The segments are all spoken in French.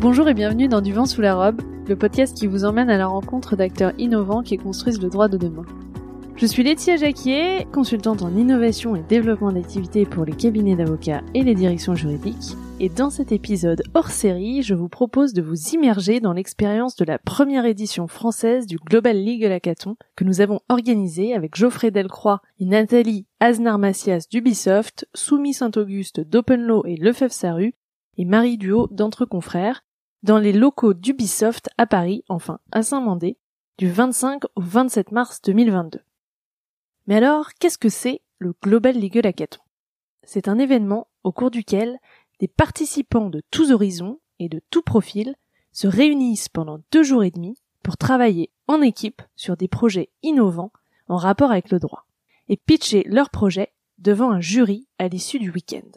Bonjour et bienvenue dans Du vent sous la robe, le podcast qui vous emmène à la rencontre d'acteurs innovants qui construisent le droit de demain. Je suis Laetitia Jacquier, consultante en innovation et développement d'activités pour les cabinets d'avocats et les directions juridiques. Et dans cet épisode hors série, je vous propose de vous immerger dans l'expérience de la première édition française du Global Legal Hackathon que nous avons organisé avec Geoffrey Delcroix et Nathalie Aznar-Macias d'Ubisoft, Soumis Saint-Auguste d'Openlaw et Lefebvre Saru et Marie Duo d'Entre Confrères dans les locaux d'Ubisoft à Paris, enfin à Saint-Mandé, du 25 au 27 mars 2022. Mais alors, qu'est-ce que c'est le Global Legal Hackathon C'est un événement au cours duquel des participants de tous horizons et de tous profils se réunissent pendant deux jours et demi pour travailler en équipe sur des projets innovants en rapport avec le droit et pitcher leurs projets devant un jury à l'issue du week-end.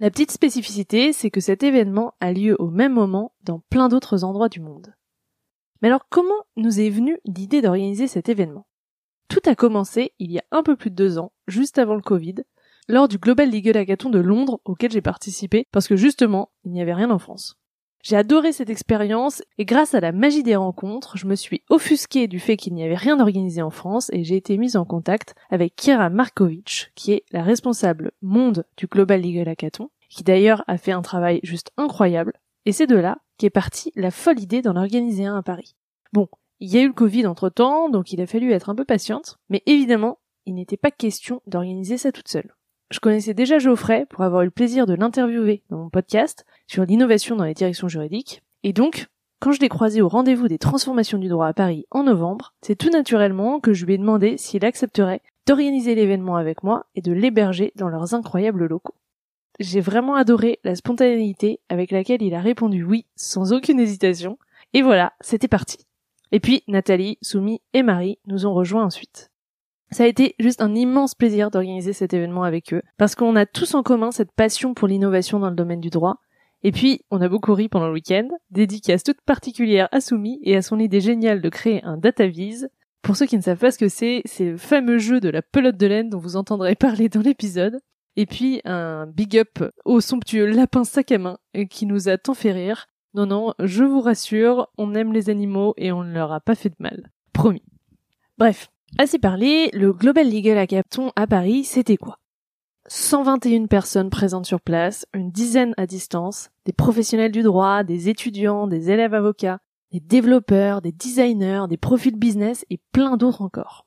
La petite spécificité, c'est que cet événement a lieu au même moment dans plein d'autres endroits du monde. Mais alors comment nous est venue l'idée d'organiser cet événement? Tout a commencé il y a un peu plus de deux ans, juste avant le Covid, lors du Global Legal Hackathon de Londres auquel j'ai participé parce que justement, il n'y avait rien en France. J'ai adoré cette expérience et grâce à la magie des rencontres, je me suis offusquée du fait qu'il n'y avait rien organisé en France et j'ai été mise en contact avec Kira Markovic, qui est la responsable monde du Global Legal Hackathon, qui d'ailleurs a fait un travail juste incroyable. Et c'est de là qu'est partie la folle idée d'en organiser un à Paris. Bon, il y a eu le Covid entre temps, donc il a fallu être un peu patiente, mais évidemment, il n'était pas question d'organiser ça toute seule. Je connaissais déjà Geoffrey pour avoir eu le plaisir de l'interviewer dans mon podcast sur l'innovation dans les directions juridiques, et donc, quand je l'ai croisé au rendez-vous des transformations du droit à Paris en novembre, c'est tout naturellement que je lui ai demandé s'il accepterait d'organiser l'événement avec moi et de l'héberger dans leurs incroyables locaux. J'ai vraiment adoré la spontanéité avec laquelle il a répondu oui sans aucune hésitation, et voilà, c'était parti. Et puis Nathalie, Soumi et Marie nous ont rejoints ensuite. Ça a été juste un immense plaisir d'organiser cet événement avec eux, parce qu'on a tous en commun cette passion pour l'innovation dans le domaine du droit, et puis on a beaucoup ri pendant le week-end, dédicace toute particulière à Soumi et à son idée géniale de créer un DataVise. Pour ceux qui ne savent pas ce que c'est, c'est le fameux jeu de la pelote de laine dont vous entendrez parler dans l'épisode. Et puis un big up au somptueux lapin sac à main qui nous a tant fait rire non, non, je vous rassure, on aime les animaux et on ne leur a pas fait de mal. Promis. Bref, assez parlé, le Global Legal Hackathon à Paris, c'était quoi? 121 personnes présentes sur place, une dizaine à distance, des professionnels du droit, des étudiants, des élèves avocats, des développeurs, des designers, des profils business et plein d'autres encore.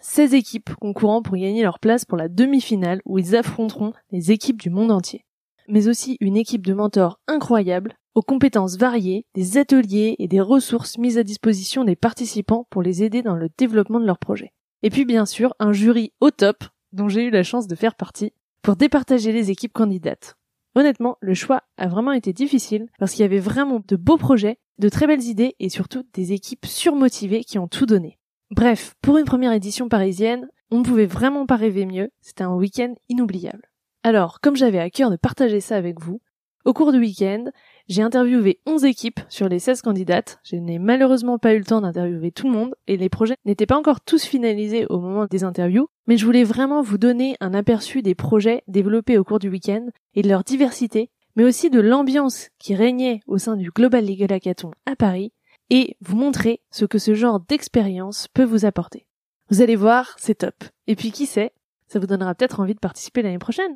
16 équipes concourant pour gagner leur place pour la demi-finale où ils affronteront les équipes du monde entier. Mais aussi une équipe de mentors incroyables aux compétences variées, des ateliers et des ressources mises à disposition des participants pour les aider dans le développement de leur projet. Et puis bien sûr, un jury au top, dont j'ai eu la chance de faire partie, pour départager les équipes candidates. Honnêtement, le choix a vraiment été difficile parce qu'il y avait vraiment de beaux projets, de très belles idées et surtout des équipes surmotivées qui ont tout donné. Bref, pour une première édition parisienne, on ne pouvait vraiment pas rêver mieux, c'était un week-end inoubliable. Alors, comme j'avais à cœur de partager ça avec vous, au cours du week-end, j'ai interviewé 11 équipes sur les 16 candidates. Je n'ai malheureusement pas eu le temps d'interviewer tout le monde et les projets n'étaient pas encore tous finalisés au moment des interviews, mais je voulais vraiment vous donner un aperçu des projets développés au cours du week-end et de leur diversité, mais aussi de l'ambiance qui régnait au sein du Global Legal Hackathon à Paris et vous montrer ce que ce genre d'expérience peut vous apporter. Vous allez voir, c'est top. Et puis qui sait, ça vous donnera peut-être envie de participer l'année prochaine.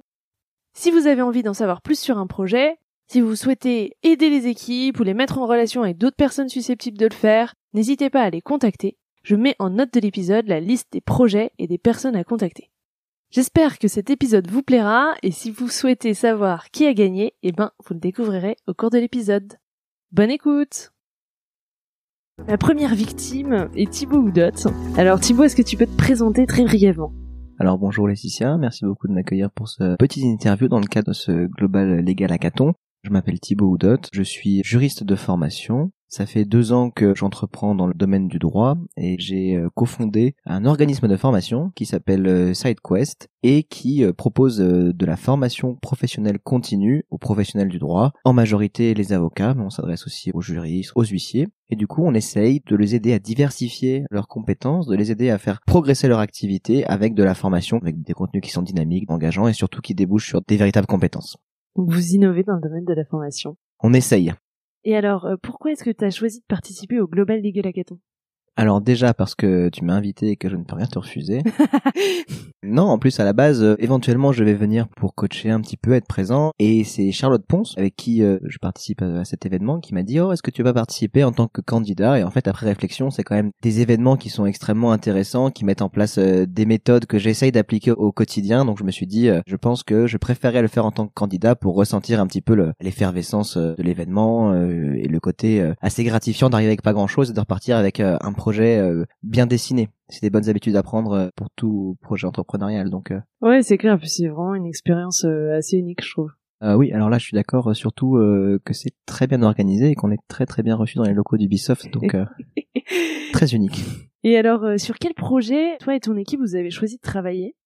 Si vous avez envie d'en savoir plus sur un projet, si vous souhaitez aider les équipes ou les mettre en relation avec d'autres personnes susceptibles de le faire, n'hésitez pas à les contacter. Je mets en note de l'épisode la liste des projets et des personnes à contacter. J'espère que cet épisode vous plaira et si vous souhaitez savoir qui a gagné, eh ben, vous le découvrirez au cours de l'épisode. Bonne écoute! La première victime est Thibaut Houdot. Alors Thibaut, est-ce que tu peux te présenter très brièvement? Alors bonjour Laetitia, merci beaucoup de m'accueillir pour ce petit interview dans le cadre de ce Global Legal Hackathon. Je m'appelle Thibaut Houdot, je suis juriste de formation. Ça fait deux ans que j'entreprends dans le domaine du droit et j'ai euh, cofondé un organisme de formation qui s'appelle euh, SideQuest et qui euh, propose de la formation professionnelle continue aux professionnels du droit, en majorité les avocats, mais on s'adresse aussi aux juristes, aux huissiers. Et du coup, on essaye de les aider à diversifier leurs compétences, de les aider à faire progresser leur activité avec de la formation, avec des contenus qui sont dynamiques, engageants et surtout qui débouchent sur des véritables compétences. Vous innovez dans le domaine de la formation. On essaye. Et alors, euh, pourquoi est-ce que tu as choisi de participer au Global Legal Hackathon? Alors déjà parce que tu m'as invité et que je ne peux rien te refuser. non, en plus à la base, euh, éventuellement je vais venir pour coacher un petit peu, être présent. Et c'est Charlotte Ponce avec qui euh, je participe à, cet événement qui m'a dit oh est-ce que tu vas participer en tant que candidat? Et en fait après réflexion, c'est quand même des événements qui sont extrêmement intéressants, qui mettent en place euh, des méthodes que j'essaye d'appliquer au quotidien. Donc je me suis dit je pense que je préférais le faire en tant que candidat pour ressentir un petit peu l'effervescence de l'événement et le côté assez gratifiant d'arriver avec pas grand chose et de repartir avec un projet euh, bien dessiné. C'est des bonnes habitudes à prendre euh, pour tout projet entrepreneurial. Donc euh. ouais, c'est clair. C'est vraiment une expérience assez unique, je trouve. oui, alors là, je suis d'accord, surtout que c'est très bien organisé et qu'on est très très bien reçu dans les locaux d'Ubisoft, donc très unique. Et alors, sur quel projet, toi et ton équipe, vous avez choisi de travailler?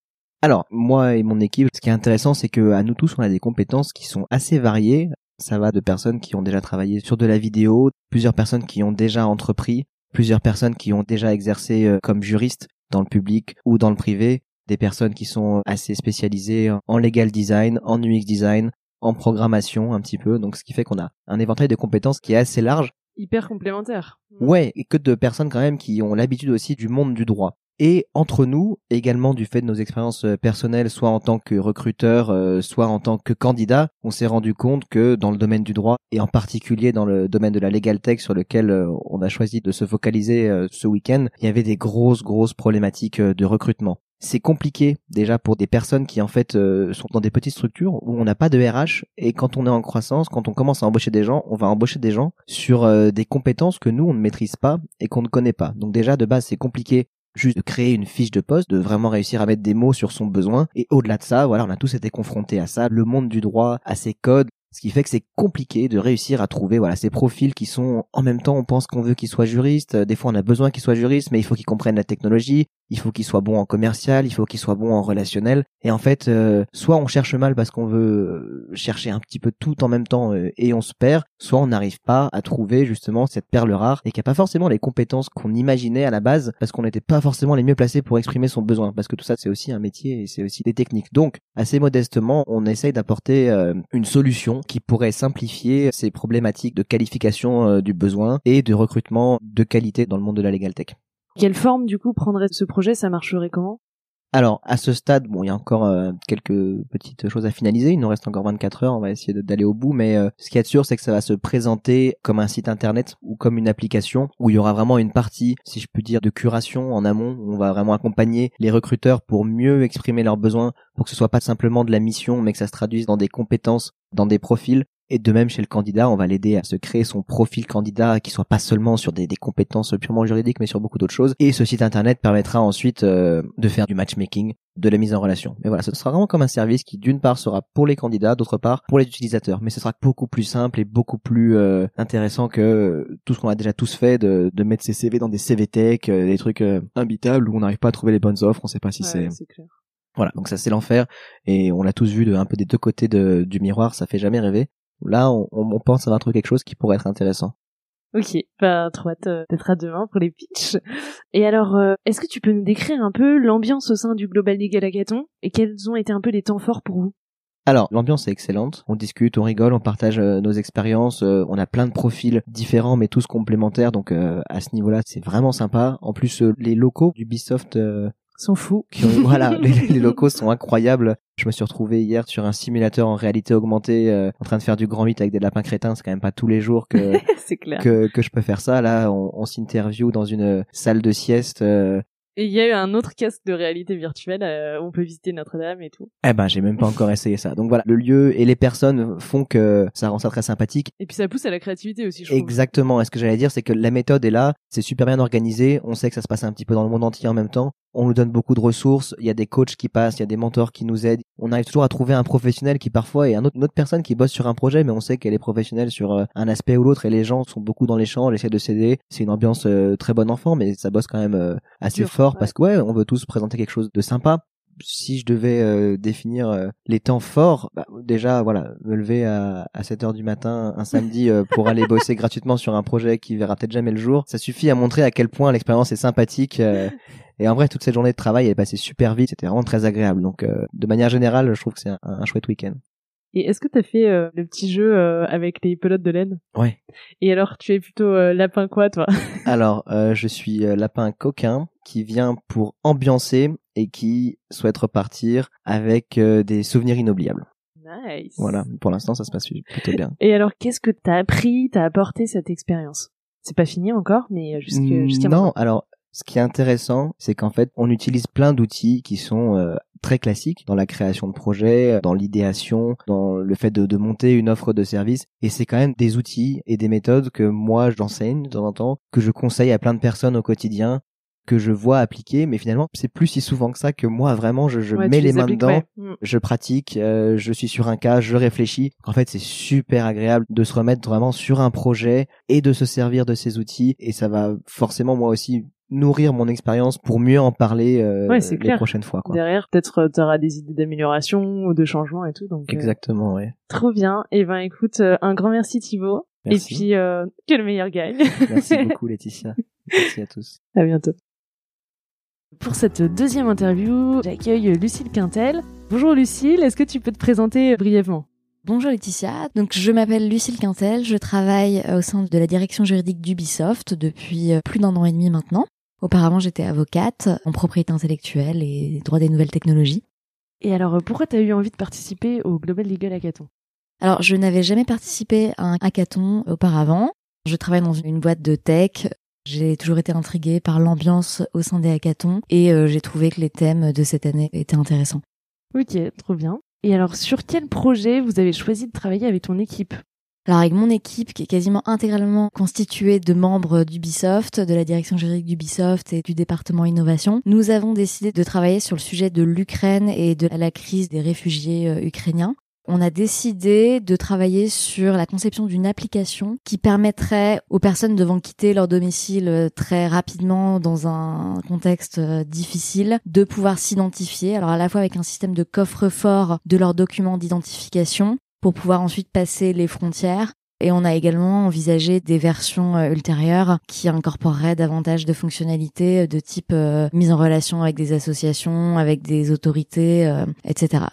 Alors, moi et mon équipe, ce qui est intéressant, c'est que à nous tous, on a des compétences qui sont assez variées. Ça va de personnes qui ont déjà travaillé sur de la vidéo, plusieurs personnes qui ont déjà entrepris, plusieurs personnes qui ont déjà exercé euh, comme juristes dans le public ou dans le privé, des personnes qui sont assez spécialisées en legal design, en UX design, en programmation un petit peu, donc ce qui fait qu'on a un éventail de compétences qui est assez large. Hyper complémentaire. Ouais, et que de personnes quand même qui ont l'habitude aussi du monde du droit et entre nous également du fait de nos expériences euh, personnelles soit en tant que recruteur euh, soit en tant que candidat on s'est rendu compte que dans le domaine du droit et en particulier dans le domaine de la legal tech sur lequel euh, on a choisi de se focaliser ce week-end il y avait des grosses grosses problématiques de recrutement c'est compliqué déjà pour des personnes qui en fait sont dans des petites structures où on n'a pas de RH et quand on est en croissance, quand on commence à embaucher des gens, on va embaucher des gens sur des compétences que nous on ne maîtrise pas et qu'on ne connaît pas. Donc déjà de base c'est compliqué juste de créer une fiche de poste, de vraiment réussir à mettre des mots sur son besoin. Et au-delà de ça, voilà, on a tous été confrontés à ça, le monde du droit, à ses codes, ce qui fait que c'est compliqué de réussir à trouver voilà ces profils qui sont en même temps on pense qu'on veut qu'ils soient juristes, des fois on a besoin qu'ils soient juristes mais il faut qu'ils comprennent la technologie, il faut qu'il soit bon en commercial, il faut qu'il soit bon en relationnel. Et en fait, euh, soit on cherche mal parce qu'on veut euh, chercher un petit peu tout en même temps euh, et on se perd, soit on n'arrive pas à trouver justement cette perle rare et qui a pas forcément les compétences qu'on imaginait à la base parce qu'on n'était pas forcément les mieux placés pour exprimer son besoin. Parce que tout ça, c'est aussi un métier et c'est aussi des techniques. Donc, assez modestement, on essaye d'apporter une solution qui pourrait simplifier ces problématiques de qualification du besoin et de recrutement de qualité dans le monde de la legal tech. Quelle forme du coup prendrait ce projet? Ça marcherait comment? Alors, à ce stade, bon, il y a encore euh, quelques petites choses à finaliser. Il nous reste encore 24 heures. On va essayer d'aller au bout. Mais euh, ce qui est sûr, c'est que ça va se présenter comme un site internet ou comme une application où il y aura vraiment une partie, si je puis dire, de curation en amont. Où on va vraiment accompagner les recruteurs pour mieux exprimer leurs besoins, pour que ce soit pas simplement de la mission, mais que ça se traduise dans des compétences, dans des profils. Et de même chez le candidat, on va l'aider à se créer son profil candidat qui soit pas seulement sur des, compétences purement juridiques, mais sur beaucoup d'autres choses. Et ce site internet permettra ensuite euh, de faire du matchmaking, de la mise en relation. Mais voilà, ce sera vraiment comme un service qui d'une part sera pour les candidats, d'autre part pour les utilisateurs. Mais ce sera beaucoup plus simple et beaucoup plus euh, intéressant que tout ce qu'on a déjà tous fait de, de mettre ses CV dans des CV Tech, euh, des trucs imbitables où on n'arrive pas à trouver les bonnes offres, on sait pas si c'est... Voilà, donc ça c'est l'enfer et on l'a tous vu de un peu des deux côtés de, du miroir, ça fait jamais rêver. Là, on, on pense avoir trouvé quelque chose qui pourrait être intéressant. Ok, bah trop hâte euh, d'être à demain pour les pitchs. Et alors, euh, est-ce que tu peux nous décrire un peu l'ambiance au sein du Global Legal Hackathon et quels ont été un peu les temps forts pour vous? Alors, l'ambiance est excellente. On discute, on rigole, on partage euh, nos expériences. on a plein de profils différents, mais tous complémentaires. Donc, à ce niveau-là, c'est vraiment sympa. En plus, les locaux du Ubisoft sont fous. voilà, les, locaux sont incroyables. Je me suis retrouvé hier sur un simulateur en réalité augmentée, euh, en train de faire du grand 8 avec des lapins crétins. C'est quand même pas tous les jours que que, que je peux faire ça. Là, on, on s'interview dans une salle de sieste. Euh, et il y a eu un autre casque de réalité virtuelle, euh, on peut visiter Notre-Dame et tout. Eh ben, j'ai même pas encore essayé ça. Donc voilà, le lieu et les personnes font que ça rend ça très sympathique. Et puis ça pousse à la créativité aussi, je trouve. Exactement. Et ce que j'allais dire, c'est que la méthode est là, c'est super bien organisé, on sait que ça se passe un petit peu dans le monde entier en même temps. On nous donne beaucoup de ressources, il y a des coachs qui passent, il y a des mentors qui nous aident. On arrive toujours à trouver un professionnel qui parfois est un autre, une autre personne qui bosse sur un projet, mais on sait qu'elle est professionnelle sur euh, un aspect ou l'autre et les gens sont beaucoup dans les champs, essaient de s'aider. C'est une ambiance euh, très bon enfant, mais ça bosse quand même assez fort parce que ouais, on veut tous présenter quelque chose de sympa. Si je devais euh, définir euh, les temps forts, bah, déjà voilà, me lever à, à 7 heures du matin un samedi euh, pour aller bosser gratuitement sur un projet qui verra peut-être jamais le jour, ça suffit à montrer à quel point l'expérience est sympathique. et en vrai, toute cette journée de travail elle est passée super vite, c'était vraiment très agréable. Donc de manière générale, je trouve que c'est un, un chouette week-end. Et est-ce que t'as fait euh, le petit jeu euh, avec les pelotes de laine? Ouais. Et alors, tu es plutôt euh, lapin quoi, toi? Alors, euh, je suis euh, lapin coquin qui vient pour ambiancer et qui souhaite repartir avec euh, des souvenirs inoubliables. Nice. Voilà, pour l'instant, ça se passe plutôt bien. Et alors, qu'est-ce que t'as appris, t'as apporté cette expérience? C'est pas fini encore, mais jusque, jusqu'à Mm, non, alors ce qui est intéressant, c'est qu'en fait, on utilise plein d'outils qui sont euh, très classiques dans la création de projets, dans l'idéation, dans le fait de, de monter une offre de service. Et c'est quand même des outils et des méthodes que moi j'enseigne de temps en temps, que je conseille à plein de personnes au quotidien, que je vois appliquer. Mais finalement, c'est plus si souvent que ça que moi vraiment je, je Ouais, mets tu les mains dedans ouais. Mm. je pratique, euh, je suis sur un cas, je réfléchis. En fait, c'est super agréable de se remettre vraiment sur un projet et de se servir de ces outils. Et ça va forcément, moi aussi, nourrir mon expérience pour mieux en parler euh, Ouais, les clair. prochaines fois. Quoi. Derrière, peut-être euh, t'auras des idées d'amélioration ou de changement et tout. Donc, euh, Exactement, ouais. trop bien. Et ben, écoute, euh, un grand merci Thibaut. Merci. Et puis, euh, que le meilleur gagne. Merci beaucoup, Laetitia. Merci à tous. À bientôt. Pour cette deuxième interview, j'accueille Lucille Quintel. Bonjour Lucille, est-ce que tu peux te présenter brièvement? Bonjour Laetitia, donc je m'appelle Lucille Quintel, je travaille euh, au sein de la direction juridique d'Ubisoft depuis euh, plus d'un an et demi maintenant. Auparavant j'étais avocate en propriété intellectuelle et droit des nouvelles technologies. Et alors, euh, pourquoi t'as eu envie de participer au Global Legal Hackathon? Alors je n'avais jamais participé à un hackathon auparavant, je travaille dans une boîte de tech, j'ai toujours été intriguée par l'ambiance au sein des hackathons et euh, j'ai trouvé que les thèmes de cette année étaient intéressants. Ok, trop bien. Et alors, sur quel projet vous avez choisi de travailler avec ton équipe? Alors avec mon équipe qui est quasiment intégralement constituée de membres d'Ubisoft, de la direction juridique d'Ubisoft et du département innovation, nous avons décidé de travailler sur le sujet de l'Ukraine et de la crise des réfugiés euh, ukrainiens. On a décidé de travailler sur la conception d'une application qui permettrait aux personnes devant quitter leur domicile euh, très rapidement dans un contexte euh, difficile de pouvoir s'identifier, alors à la fois avec un système de coffre-fort de leurs documents d'identification pour pouvoir ensuite passer les frontières. Et on a également envisagé des versions euh, ultérieures qui incorporeraient davantage de fonctionnalités de type mise en relation avec des associations, avec des autorités, etc.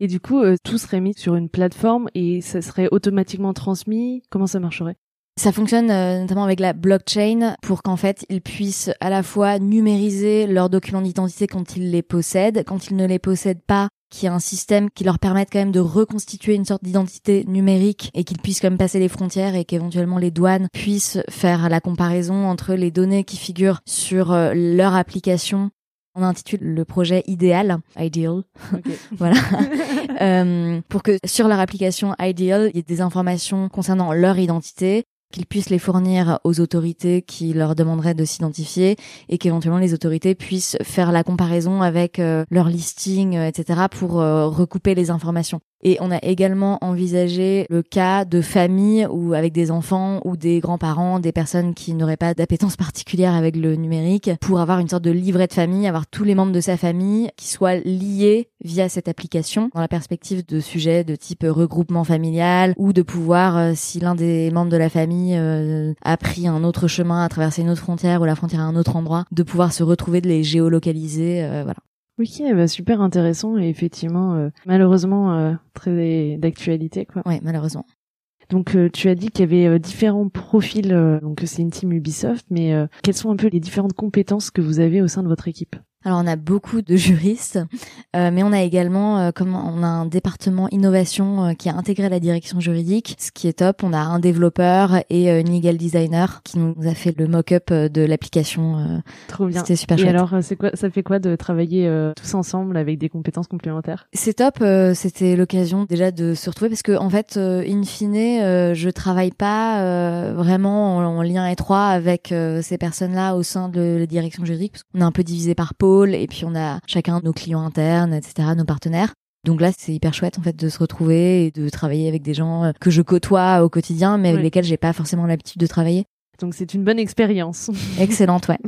Et du coup, euh, tout serait mis sur une plateforme et ça serait automatiquement transmis Comment ça marcherait? Ça fonctionne euh, notamment avec la blockchain pour qu'en fait ils puissent à la fois numériser leurs documents d'identité quand ils les possèdent, quand ils ne les possèdent pas, qu'il y ait un système qui leur permette quand même de reconstituer une sorte d'identité numérique et qu'ils puissent quand même passer les frontières et qu'éventuellement les douanes puissent faire la comparaison entre les données qui figurent sur euh, leur application. On intitule le projet idéal, ideal, Ok. voilà, Euh, pour que sur leur application Ideal, il y ait des informations concernant leur identité, qu'ils puissent les fournir aux autorités qui leur demanderaient de s'identifier et qu'éventuellement les autorités puissent faire la comparaison avec euh, leur listing, euh, etc., pour euh, recouper les informations. Et on a également envisagé le cas de familles ou avec des enfants ou des grands-parents, des personnes qui n'auraient pas d'appétence particulière avec le numérique, pour avoir une sorte de livret de famille, avoir tous les membres de sa famille qui soient liés via cette application, dans la perspective de sujets de type regroupement familial ou de pouvoir, euh, si l'un des membres de la famille euh, a pris un autre chemin, a traversé une autre frontière ou la frontière à un autre endroit, de pouvoir se retrouver, de les géolocaliser, euh, voilà. Ok, bah super intéressant et effectivement, euh, malheureusement, euh, très d'actualité, quoi. Ouais, malheureusement. Donc, euh, tu as dit qu'il y avait euh, différents profils, euh, donc c'est une team Ubisoft, mais euh, quelles sont un peu les différentes compétences que vous avez au sein de votre équipe? Alors on a beaucoup de juristes, euh, mais on a également, euh, comme on a un département innovation euh, qui a intégré la direction juridique, ce qui est top. On a un développeur et euh, une legal designer qui nous a fait le mock-up euh, de l'application. euh, Trop bien. C'était super Et chouette. alors, euh, c'est quoi, ça fait quoi de travailler euh, tous ensemble avec des compétences complémentaires? C'est top. euh, C'était l'occasion déjà de se retrouver parce que en fait, euh, in fine, euh, je travaille pas euh, vraiment en, en lien étroit avec euh, ces personnes-là au sein de la direction juridique. Parce qu'on est un peu divisé par et puis on a chacun nos clients internes, etc., nos partenaires. Donc là, c'est hyper chouette en fait de se retrouver et de travailler avec des gens euh, que je côtoie au quotidien, mais avec Ouais. lesquels j'ai pas forcément l'habitude de travailler. Donc, c'est une bonne expérience. Excellente, ouais.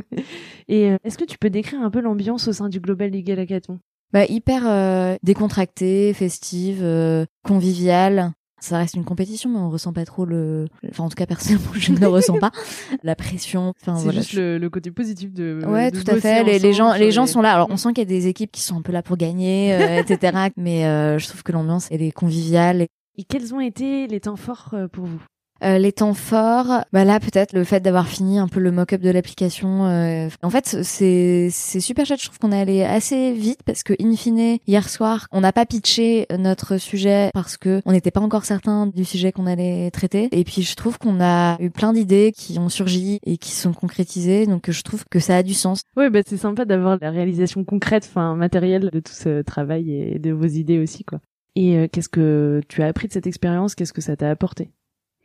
Et euh, est-ce que tu peux décrire un peu l'ambiance au sein du Global Legal Hackathon? Bah, hyper euh, décontractée, festive, euh, conviviale. Ça reste une compétition, mais on ressent pas trop le, enfin en tout cas personnellement, je ne ressens pas la pression. Enfin c'est voilà. juste le, le, côté positif de. Ouais, de tout à fait. Les, les gens, les gens sont là. Alors on sent qu'il y a des équipes qui sont un peu là pour gagner, euh, etc. Mais euh, je trouve que l'ambiance elle est conviviale. Et quels ont été les temps forts euh, pour vous? Euh, les temps forts, bah là peut-être le fait d'avoir fini un peu le mock-up de l'application. euh, En fait, c'est c'est super chouette. Je trouve qu'on est allé assez vite parce que in fine hier soir, on n'a pas pitché notre sujet parce que on n'était pas encore certain du sujet qu'on allait traiter. Et puis je trouve qu'on a eu plein d'idées qui ont surgi et qui sont concrétisées. Donc je trouve que ça a du sens. Ouais, bah c'est sympa d'avoir la réalisation concrète, enfin matérielle de tout ce travail et de vos idées aussi, quoi. Et euh, qu'est-ce que tu as appris de cette expérience? Qu'est-ce que ça t'a apporté?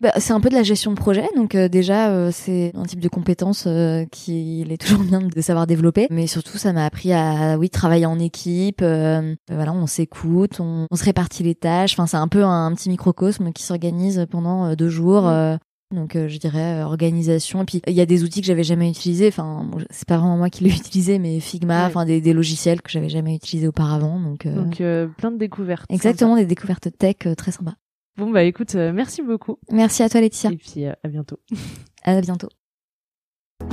Bah, c'est un peu de la gestion de projet, donc euh, déjà euh, c'est un type de compétence euh, qu'il est toujours bien de savoir développer. Mais surtout, ça m'a appris à oui travailler en équipe. euh, voilà, on s'écoute, on, on se répartit les tâches. Enfin, c'est un peu un, petit microcosme qui s'organise pendant euh, deux jours. Euh, donc euh, je dirais organisation. Et puis il y a des outils que j'avais jamais utilisés. Enfin, bon, c'est pas vraiment moi qui l'ai utilisé, mais Figma, Ouais. enfin des, des logiciels que j'avais jamais utilisés auparavant. Donc, euh, Donc euh, plein de découvertes. exactement des découvertes tech très sympas. Bon bah écoute, euh, merci beaucoup. Merci à toi Laetitia. Et puis euh, à bientôt. À bientôt.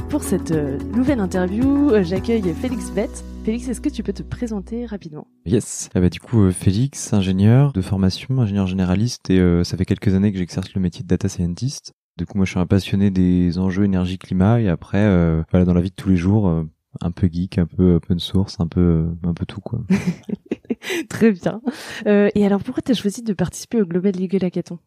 Pour cette euh, nouvelle interview, euh, j'accueille Félix Bett. Félix, est-ce que tu peux te présenter rapidement? Yes. Bah, du coup, euh, Félix, ingénieur de formation, ingénieur généraliste, et euh, ça fait quelques années que j'exerce le métier de data scientist. Du coup, moi, je suis un passionné des enjeux énergie-climat, et après, euh, voilà, dans la vie de tous les jours, euh, un peu geek, un peu open source, un peu, euh, un peu tout, quoi. Très bien. Euh, et alors pourquoi tu as choisi de participer au Global Legal Hackathon?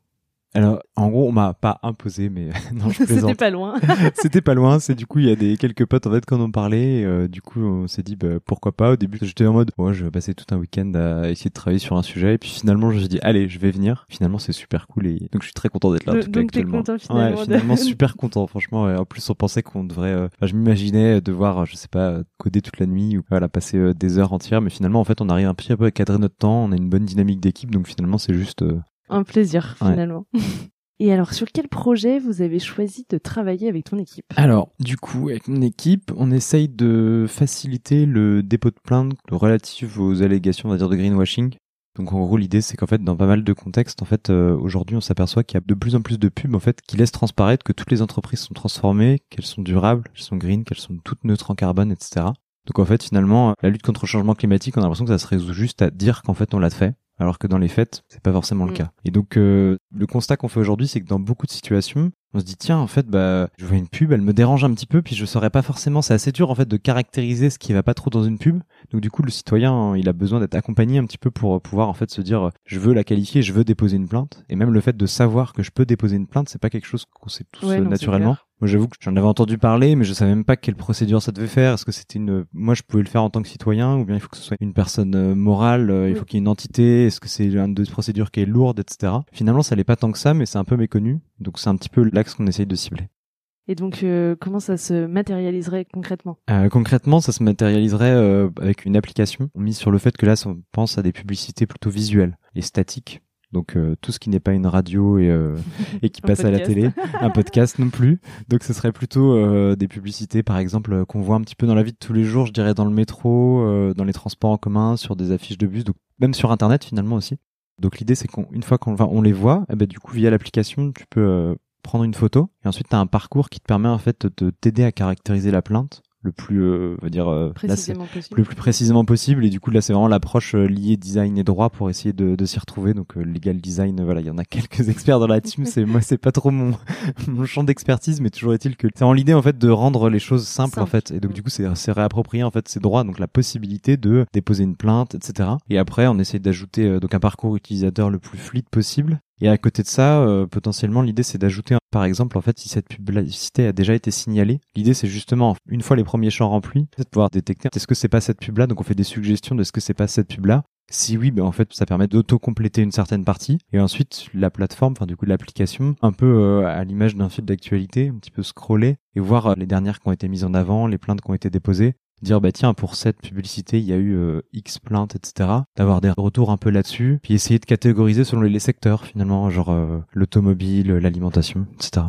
Alors, en gros, on m'a pas imposé, mais non, je C'était plaisante. pas loin. C'était pas loin. C'est du coup, il y a des quelques potes en fait quand on parlait. euh, du coup, on s'est dit bah, pourquoi pas. Au début, j'étais en mode, moi, je vais passer tout un week-end à essayer de travailler sur un sujet. Et puis finalement, je me suis dit, allez, je vais venir. Finalement, c'est super cool et donc je suis très content d'être là. en Donc- tout cas, donc t'es content, finalement, Ouais, de- finalement, super content. Franchement, ouais. en plus, on pensait qu'on devrait. euh, enfin, je m'imaginais devoir, je sais pas, coder toute la nuit ou voilà, passer euh, des heures entières. Mais finalement, en fait, on arrive un petit peu à cadrer notre temps. On a une bonne dynamique d'équipe. Donc finalement, c'est juste. Euh, Un plaisir Ouais. finalement. Et alors sur quel projet vous avez choisi de travailler avec ton équipe? Alors, du coup, avec mon équipe, on essaye de faciliter le dépôt de plainte relative aux allégations, on va dire, de greenwashing. Donc, en gros, l'idée, c'est qu'en fait, dans pas mal de contextes, en fait, euh, aujourd'hui, on s'aperçoit qu'il y a de plus en plus de pubs, en fait, qui laissent transparaître que toutes les entreprises sont transformées, qu'elles sont durables, qu'elles sont green, qu'elles sont toutes neutres en carbone, etc. Donc, en fait, finalement, la lutte contre le changement climatique, on a l'impression que ça se résout juste à dire qu'en fait, on l'a fait. Alors que dans les faits, c'est pas forcément le Mm. cas. Et donc, euh, le constat qu'on fait aujourd'hui, c'est que dans beaucoup de situations, on se dit tiens en fait bah je vois une pub elle me dérange un petit peu puis je saurais pas forcément c'est assez dur en fait de caractériser ce qui va pas trop dans une pub donc du coup le citoyen il a besoin d'être accompagné un petit peu pour pouvoir en fait se dire je veux la qualifier je veux déposer une plainte et même le fait de savoir que je peux déposer une plainte c'est pas quelque chose qu'on sait tous Ouais, euh, non, naturellement. Moi j'avoue que j'en avais entendu parler mais je savais même pas quelle procédure ça devait faire. Est-ce que c'était une moi je pouvais le faire en tant que citoyen ou bien il faut que ce soit une personne euh, morale euh, il faut qu'il y ait une entité est-ce que c'est une de procédure qui est lourde etc finalement ça l'est pas tant que ça mais c'est un peu méconnu. Donc c'est un petit peu l'axe qu'on essaye de cibler. Et donc euh, comment ça se matérialiserait concrètement? Euh, concrètement, ça se matérialiserait euh, avec une application mise sur le fait que là, on pense à des publicités plutôt visuelles et statiques. Donc euh, tout ce qui n'est pas une radio et, euh, et qui passe à la télé, un podcast non plus. Donc ce serait plutôt euh, des publicités, par exemple, qu'on voit un petit peu dans la vie de tous les jours, je dirais dans le métro, euh, dans les transports en commun, sur des affiches de bus, donc même sur Internet finalement aussi. Donc l'idée c'est qu'une fois qu'on va- on les voit, eh ben, du coup via l'application, tu peux euh, prendre une photo et ensuite tu as un parcours qui te permet en fait de t'aider à caractériser la plainte le plus, euh, on va dire, euh, là, précisément possible. le plus précisément possible. Et du coup là c'est vraiment l'approche euh, liée design et droit pour essayer de, de s'y retrouver. Donc euh, legal design voilà il y en a quelques experts dans la team. C'est moi c'est pas trop mon mon champ d'expertise mais toujours est-il que c'est en l'idée en fait de rendre les choses simples, en fait. Et donc Mm. du coup c'est c'est réapproprier en fait ces droits. Donc la possibilité de déposer une plainte etc et après on essaie d'ajouter euh, donc un parcours utilisateur le plus fluide possible et à côté de ça, euh, potentiellement, l'idée c'est d'ajouter, par exemple, en fait, si cette publicité a déjà été signalée, l'idée c'est justement, une fois les premiers champs remplis, de pouvoir détecter est-ce que c'est pas cette pub-là, donc on fait des suggestions de ce que c'est pas cette pub-là. Si oui, ben en fait, ça permet d'auto-compléter une certaine partie. Et ensuite, la plateforme, enfin du coup l'application, un peu euh, à l'image d'un fil d'actualité, un petit peu scroller et voir euh, les dernières qui ont été mises en avant, les plaintes qui ont été déposées, dire bah tiens pour cette publicité il y a eu euh, X plaintes etc d'avoir des retours un peu là-dessus puis essayer de catégoriser selon les, secteurs finalement genre euh, l'automobile l'alimentation etc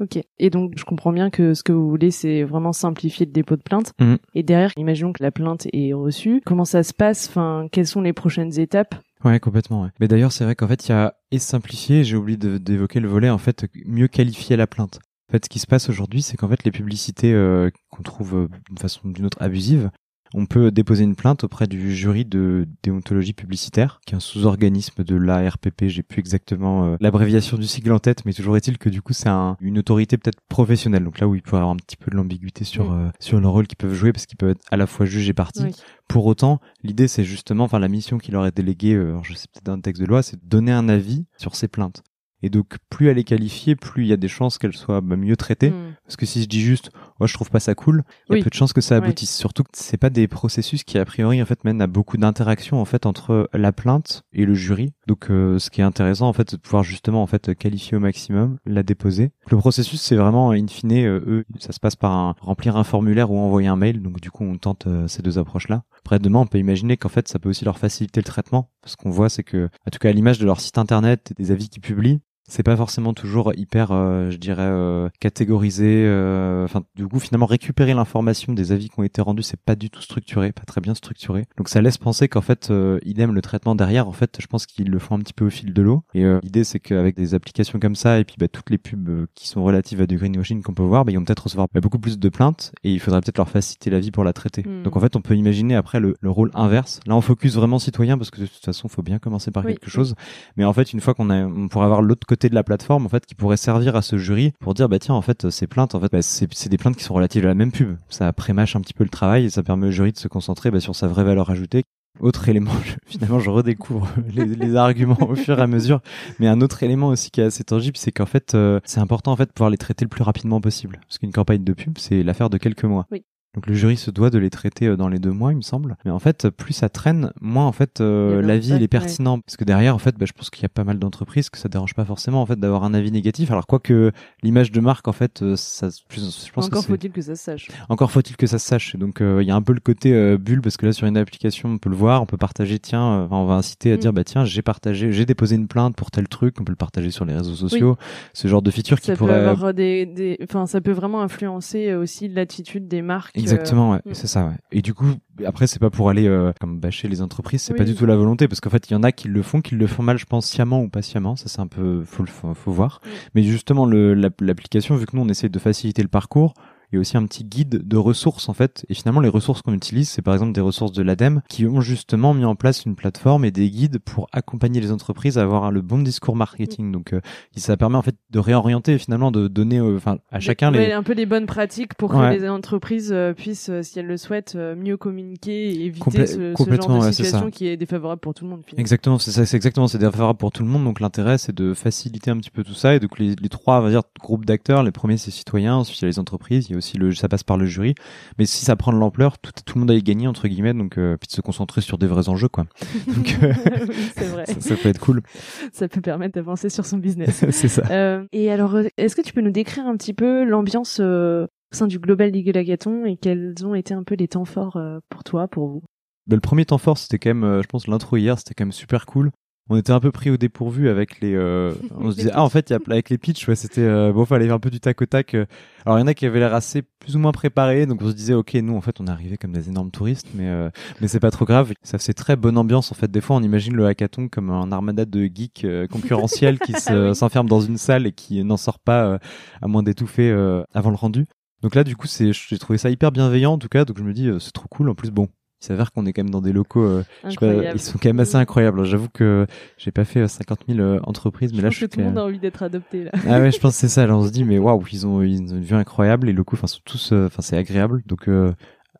Ok. Et donc, je comprends bien que ce que vous voulez, c'est vraiment simplifier le dépôt de plainte. Mhm. Et derrière, imaginons que la plainte est reçue. Comment ça se passe? Enfin, quelles sont les prochaines étapes? Ouais, complètement. Ouais. Mais d'ailleurs, c'est vrai qu'en fait, il y a et simplifier. J'ai oublié d'évoquer le volet en fait mieux qualifier la plainte. En fait, ce qui se passe aujourd'hui, c'est qu'en fait, les publicités euh, qu'on trouve euh, d'une façon ou d'une autre abusives, on peut déposer une plainte auprès du jury de déontologie publicitaire, qui est un sous-organisme de l'ARPP. J'ai plus exactement euh, l'abréviation du sigle en tête, mais toujours est-il que du coup, c'est un- une autorité peut-être professionnelle. Donc là où il peut y avoir un petit peu de l'ambiguïté sur euh, sur le rôle qu'ils peuvent jouer, parce qu'ils peuvent être à la fois juge et partie. Oui. Pour autant, l'idée c'est justement, enfin la mission qui leur est déléguée, euh, je sais peut-être dans le texte de loi, c'est de donner un avis sur ces plaintes. Et donc plus elle est qualifiée, plus il y a des chances qu'elle soit bah, mieux traitée. Mm. Parce que si je dis juste, moi je trouve pas ça cool, il y a Oui. peu de chances que ça Ouais. aboutisse. Surtout que c'est pas des processus qui a priori en fait mènent à beaucoup d'interactions en fait entre la plainte et le jury. Donc euh, ce qui est intéressant en fait, c'est de pouvoir justement en fait qualifier au maximum, la déposer. Le processus c'est vraiment in fine, euh, eux, ça se passe par un, remplir un formulaire ou envoyer un mail. Donc du coup on tente euh, ces deux approches là. Après demain on peut imaginer qu'en fait ça peut aussi leur faciliter le traitement. Parce qu'on voit c'est que, en tout cas à l'image de leur site internet et des avis qu'ils publient, c'est pas forcément toujours hyper, euh, je dirais, euh, catégorisé. euh, Enfin, du coup, finalement, récupérer l'information des avis qui ont été rendus, c'est pas du tout structuré, pas très bien structuré. Donc, ça laisse penser qu'en fait, euh, idem le traitement derrière. En fait, je pense qu'ils le font un petit peu au fil de l'eau. Et euh, l'idée, c'est qu'avec des applications comme ça et puis bah, toutes les pubs qui sont relatives à du greenwashing qu'on peut voir, bah, ils vont peut-être recevoir bah, beaucoup plus de plaintes et il faudrait peut-être leur faciliter la vie pour la traiter. Hmm. Donc, en fait, on peut imaginer après le, le rôle inverse. Là, on focus vraiment citoyen parce que de toute façon, faut bien commencer par Oui, quelque chose. Mais en fait, une fois qu'on a, on pourrait avoir l'autre côté de la plateforme, en fait, qui pourrait servir à ce jury pour dire, bah tiens, en fait, ces plaintes, en fait, bah, c'est, des plaintes qui sont relatives à la même pub. Ça prémâche un petit peu le travail et ça permet au jury de se concentrer bah, sur sa vraie valeur ajoutée. Autre élément, finalement, je redécouvre les, arguments au fur et à mesure. Mais un autre élément aussi qui est assez tangible, c'est qu'en fait, euh, c'est important en fait de pouvoir les traiter le plus rapidement possible. Parce qu'une campagne de pub, c'est l'affaire de quelques mois. Donc le jury se doit de les traiter euh, dans les deux mois, il me semble. Mais en fait, plus ça traîne, moins en fait euh, l'avis il est ouais. pertinent. Parce que derrière, en fait, bah, je pense qu'il y a pas mal d'entreprises que ça dérange pas forcément en fait d'avoir un avis négatif. Alors quoique l'image de marque, en fait, euh, ça, plus, je pense Encore faut-il que ça se sache. encore faut-il que ça se sache. Donc euh, il y a un peu le côté euh, bulle parce que là sur une application on peut le voir, on peut partager. Tiens, on va inciter à Mm. dire bah tiens j'ai partagé, j'ai déposé une plainte pour tel truc. On peut le partager sur les réseaux sociaux. Ce genre de feature qui Ça peut pourrait avoir des, des, enfin, ça peut vraiment influencer aussi l'attitude des marques. Euh, Exactement, ouais. mm. c'est ça. Ouais. Et du coup, après, c'est pas pour aller euh, comme bâcher les entreprises, c'est Oui. pas du tout la volonté, parce qu'en fait, il y en a qui le font, qui le font mal, je pense, sciemment ou pas sciemment. Ça, c'est un peu, faut, le- faut, faut voir. Mm. Mais justement, l'application, vu que nous, on essaie de faciliter le parcours. Il y a aussi un petit guide de ressources en fait. Et finalement, les ressources qu'on utilise, c'est par exemple des ressources de l'ADEME qui ont justement mis en place une plateforme et des guides pour accompagner les entreprises à avoir le bon discours marketing. Donc, euh, ça permet en fait de réorienter finalement de donner, euh, enfin, à chacun Ouais, les, un peu les bonnes pratiques pour Ouais. que les entreprises euh, puissent, euh, si elles le souhaitent, euh, mieux communiquer et éviter Complè- ce, genre ouais, situation qui est défavorable pour tout le monde. finalement. Exactement, c'est ça, c'est exactement, c'est défavorable pour tout le monde. Donc l'intérêt, c'est de faciliter un petit peu tout ça. Et donc les, les trois, on va dire, groupes d'acteurs. Les premiers, c'est citoyens. Ensuite, il y a les entreprises. Il y a aussi le, ça passe par le jury. Mais si ça prend de l'ampleur, tout, tout le monde a gagné entre guillemets. Donc euh, puis de se concentrer sur des vrais enjeux, quoi. Donc euh, Oui, c'est vrai. ça, ça peut être cool. Ça peut permettre d'avancer sur son business. c'est ça. Euh, et alors, est-ce que tu peux nous décrire un petit peu l'ambiance au sein du Global Legal Hackathon et quels ont été un peu les temps forts pour toi, pour vous? Ben, le premier temps fort, c'était quand même, je pense, l'intro hier, c'était quand même super cool. On était un peu pris au dépourvu avec les. euh, on se disait ah en fait il y a avec les pitchs ouais c'était euh, bon fallait un peu du tac au tac. euh. Alors il y en a qui avaient l'air assez plus ou moins préparés donc on se disait ok nous en fait on est arrivé comme des énormes touristes mais euh, mais c'est pas trop grave ça faisait très bonne ambiance en fait des fois on imagine le hackathon comme un armada de geeks euh, concurrentiels qui se- Ah oui. s'enferment dans une salle et qui n'en sort pas euh, à moins d'étouffer euh, avant le rendu. Donc là du coup c'est j'ai trouvé ça hyper bienveillant en tout cas donc je me dis euh, c'est trop cool en plus bon il s'avère qu'on est quand même dans des locaux euh, je sais pas, Incroyable. ils sont quand même assez incroyables. J'avoue que j'ai pas fait euh, 50 000 euh, entreprises, mais Je là pense je suis que tout le monde a envie d'être adopté là. Ah ouais, je pense que c'est ça. Là, on se dit mais waouh, ils ont ils ont une vue incroyable. Les locaux, enfin sont tous, euh, enfin c'est agréable. Donc euh,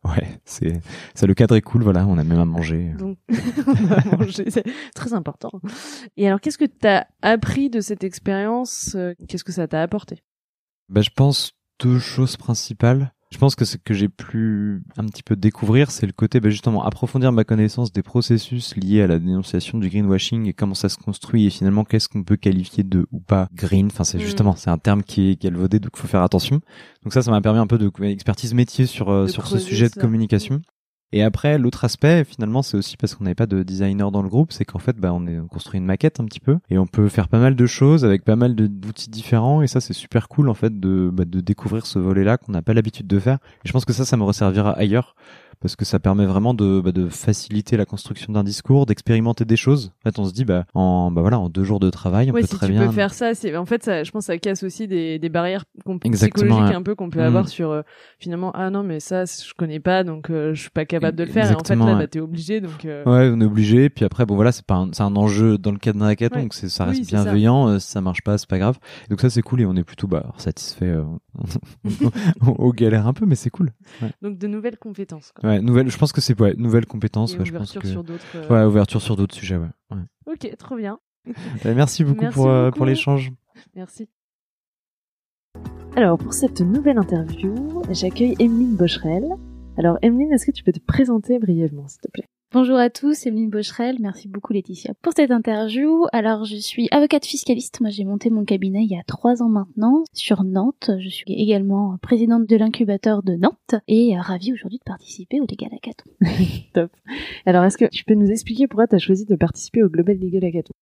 ouais, c'est ça. Le cadre est cool. Voilà, on a même à manger. Donc, on a mangé, c'est très important. Et alors, qu'est-ce que tu as appris de cette expérience euh, Qu'est-ce que ça t'a apporté? Bah, je pense deux choses principales. Je pense que ce que j'ai pu un petit peu découvrir, c'est le côté bah, justement approfondir ma connaissance des processus liés à la dénonciation du greenwashing et comment ça se construit et finalement qu'est-ce qu'on peut qualifier de ou pas green. Enfin, c'est Mm. justement c'est un terme qui est galvaudé donc faut faire attention. Donc ça, ça m'a permis un peu de expertise métier sur euh, De sur ce sujet de communication. Et après, l'autre aspect, finalement, c'est aussi parce qu'on n'avait pas de designer dans le groupe, c'est qu'en fait, bah, on, est, on construit une maquette un petit peu, et on peut faire pas mal de choses avec pas mal d'outils différents, et ça, c'est super cool, en fait, de, bah, de découvrir ce volet-là qu'on n'a pas l'habitude de faire. Et je pense que ça, ça me resservira ailleurs, parce que ça permet vraiment de, bah, de faciliter la construction d'un discours, d'expérimenter des choses. En fait, on se dit, bah, en, bah voilà, en deux jours de travail, on ouais, peut si très tu bien. peux faire ça, c'est en fait ça, je pense que ça casse aussi des, des barrières Exactement, psychologiques ouais. un peu qu'on peut Mm. avoir sur euh, finalement ah non mais ça je connais pas donc euh, je suis pas capable de le faire et en fait Exactement, là ouais. bah t'es obligé donc euh, Ouais, on est obligé. Puis après, bon voilà, c'est pas, un- c'est un enjeu dans le cadre d'un hackathon, donc c'est, ça reste Oui, ça. bienveillant. euh, si ça marche pas, c'est pas grave. Donc ça, c'est cool et on est plutôt bah satisfait. On, on galère un peu, mais c'est cool. donc de nouvelles compétences quoi. Ouais, nouvelle. Je pense que c'est ouais, nouvelle compétence. Et Ouais, je pense ouverture que sur d'autres. euh, ouais, ouverture sur d'autres sujets. Ouais. Ok, trop bien. Euh, merci beaucoup Merci pour euh, beaucoup. pour l'échange. Merci. Alors, pour cette nouvelle interview, j'accueille Emeline Bocherel. Alors, Emeline, est-ce que tu peux te présenter brièvement, s'il te plaît? Bonjour à tous, Emeline Bocherel, merci beaucoup Laetitia pour cette interview. Alors je suis avocate fiscaliste, moi j'ai monté mon cabinet il y a trois ans maintenant sur Nantes. Je suis également présidente de l'incubateur de Nantes et euh, ravie aujourd'hui de participer au Légal Hackathon. Top. Alors, est-ce que tu peux nous expliquer pourquoi tu as choisi de participer au Global Legal Hackathon?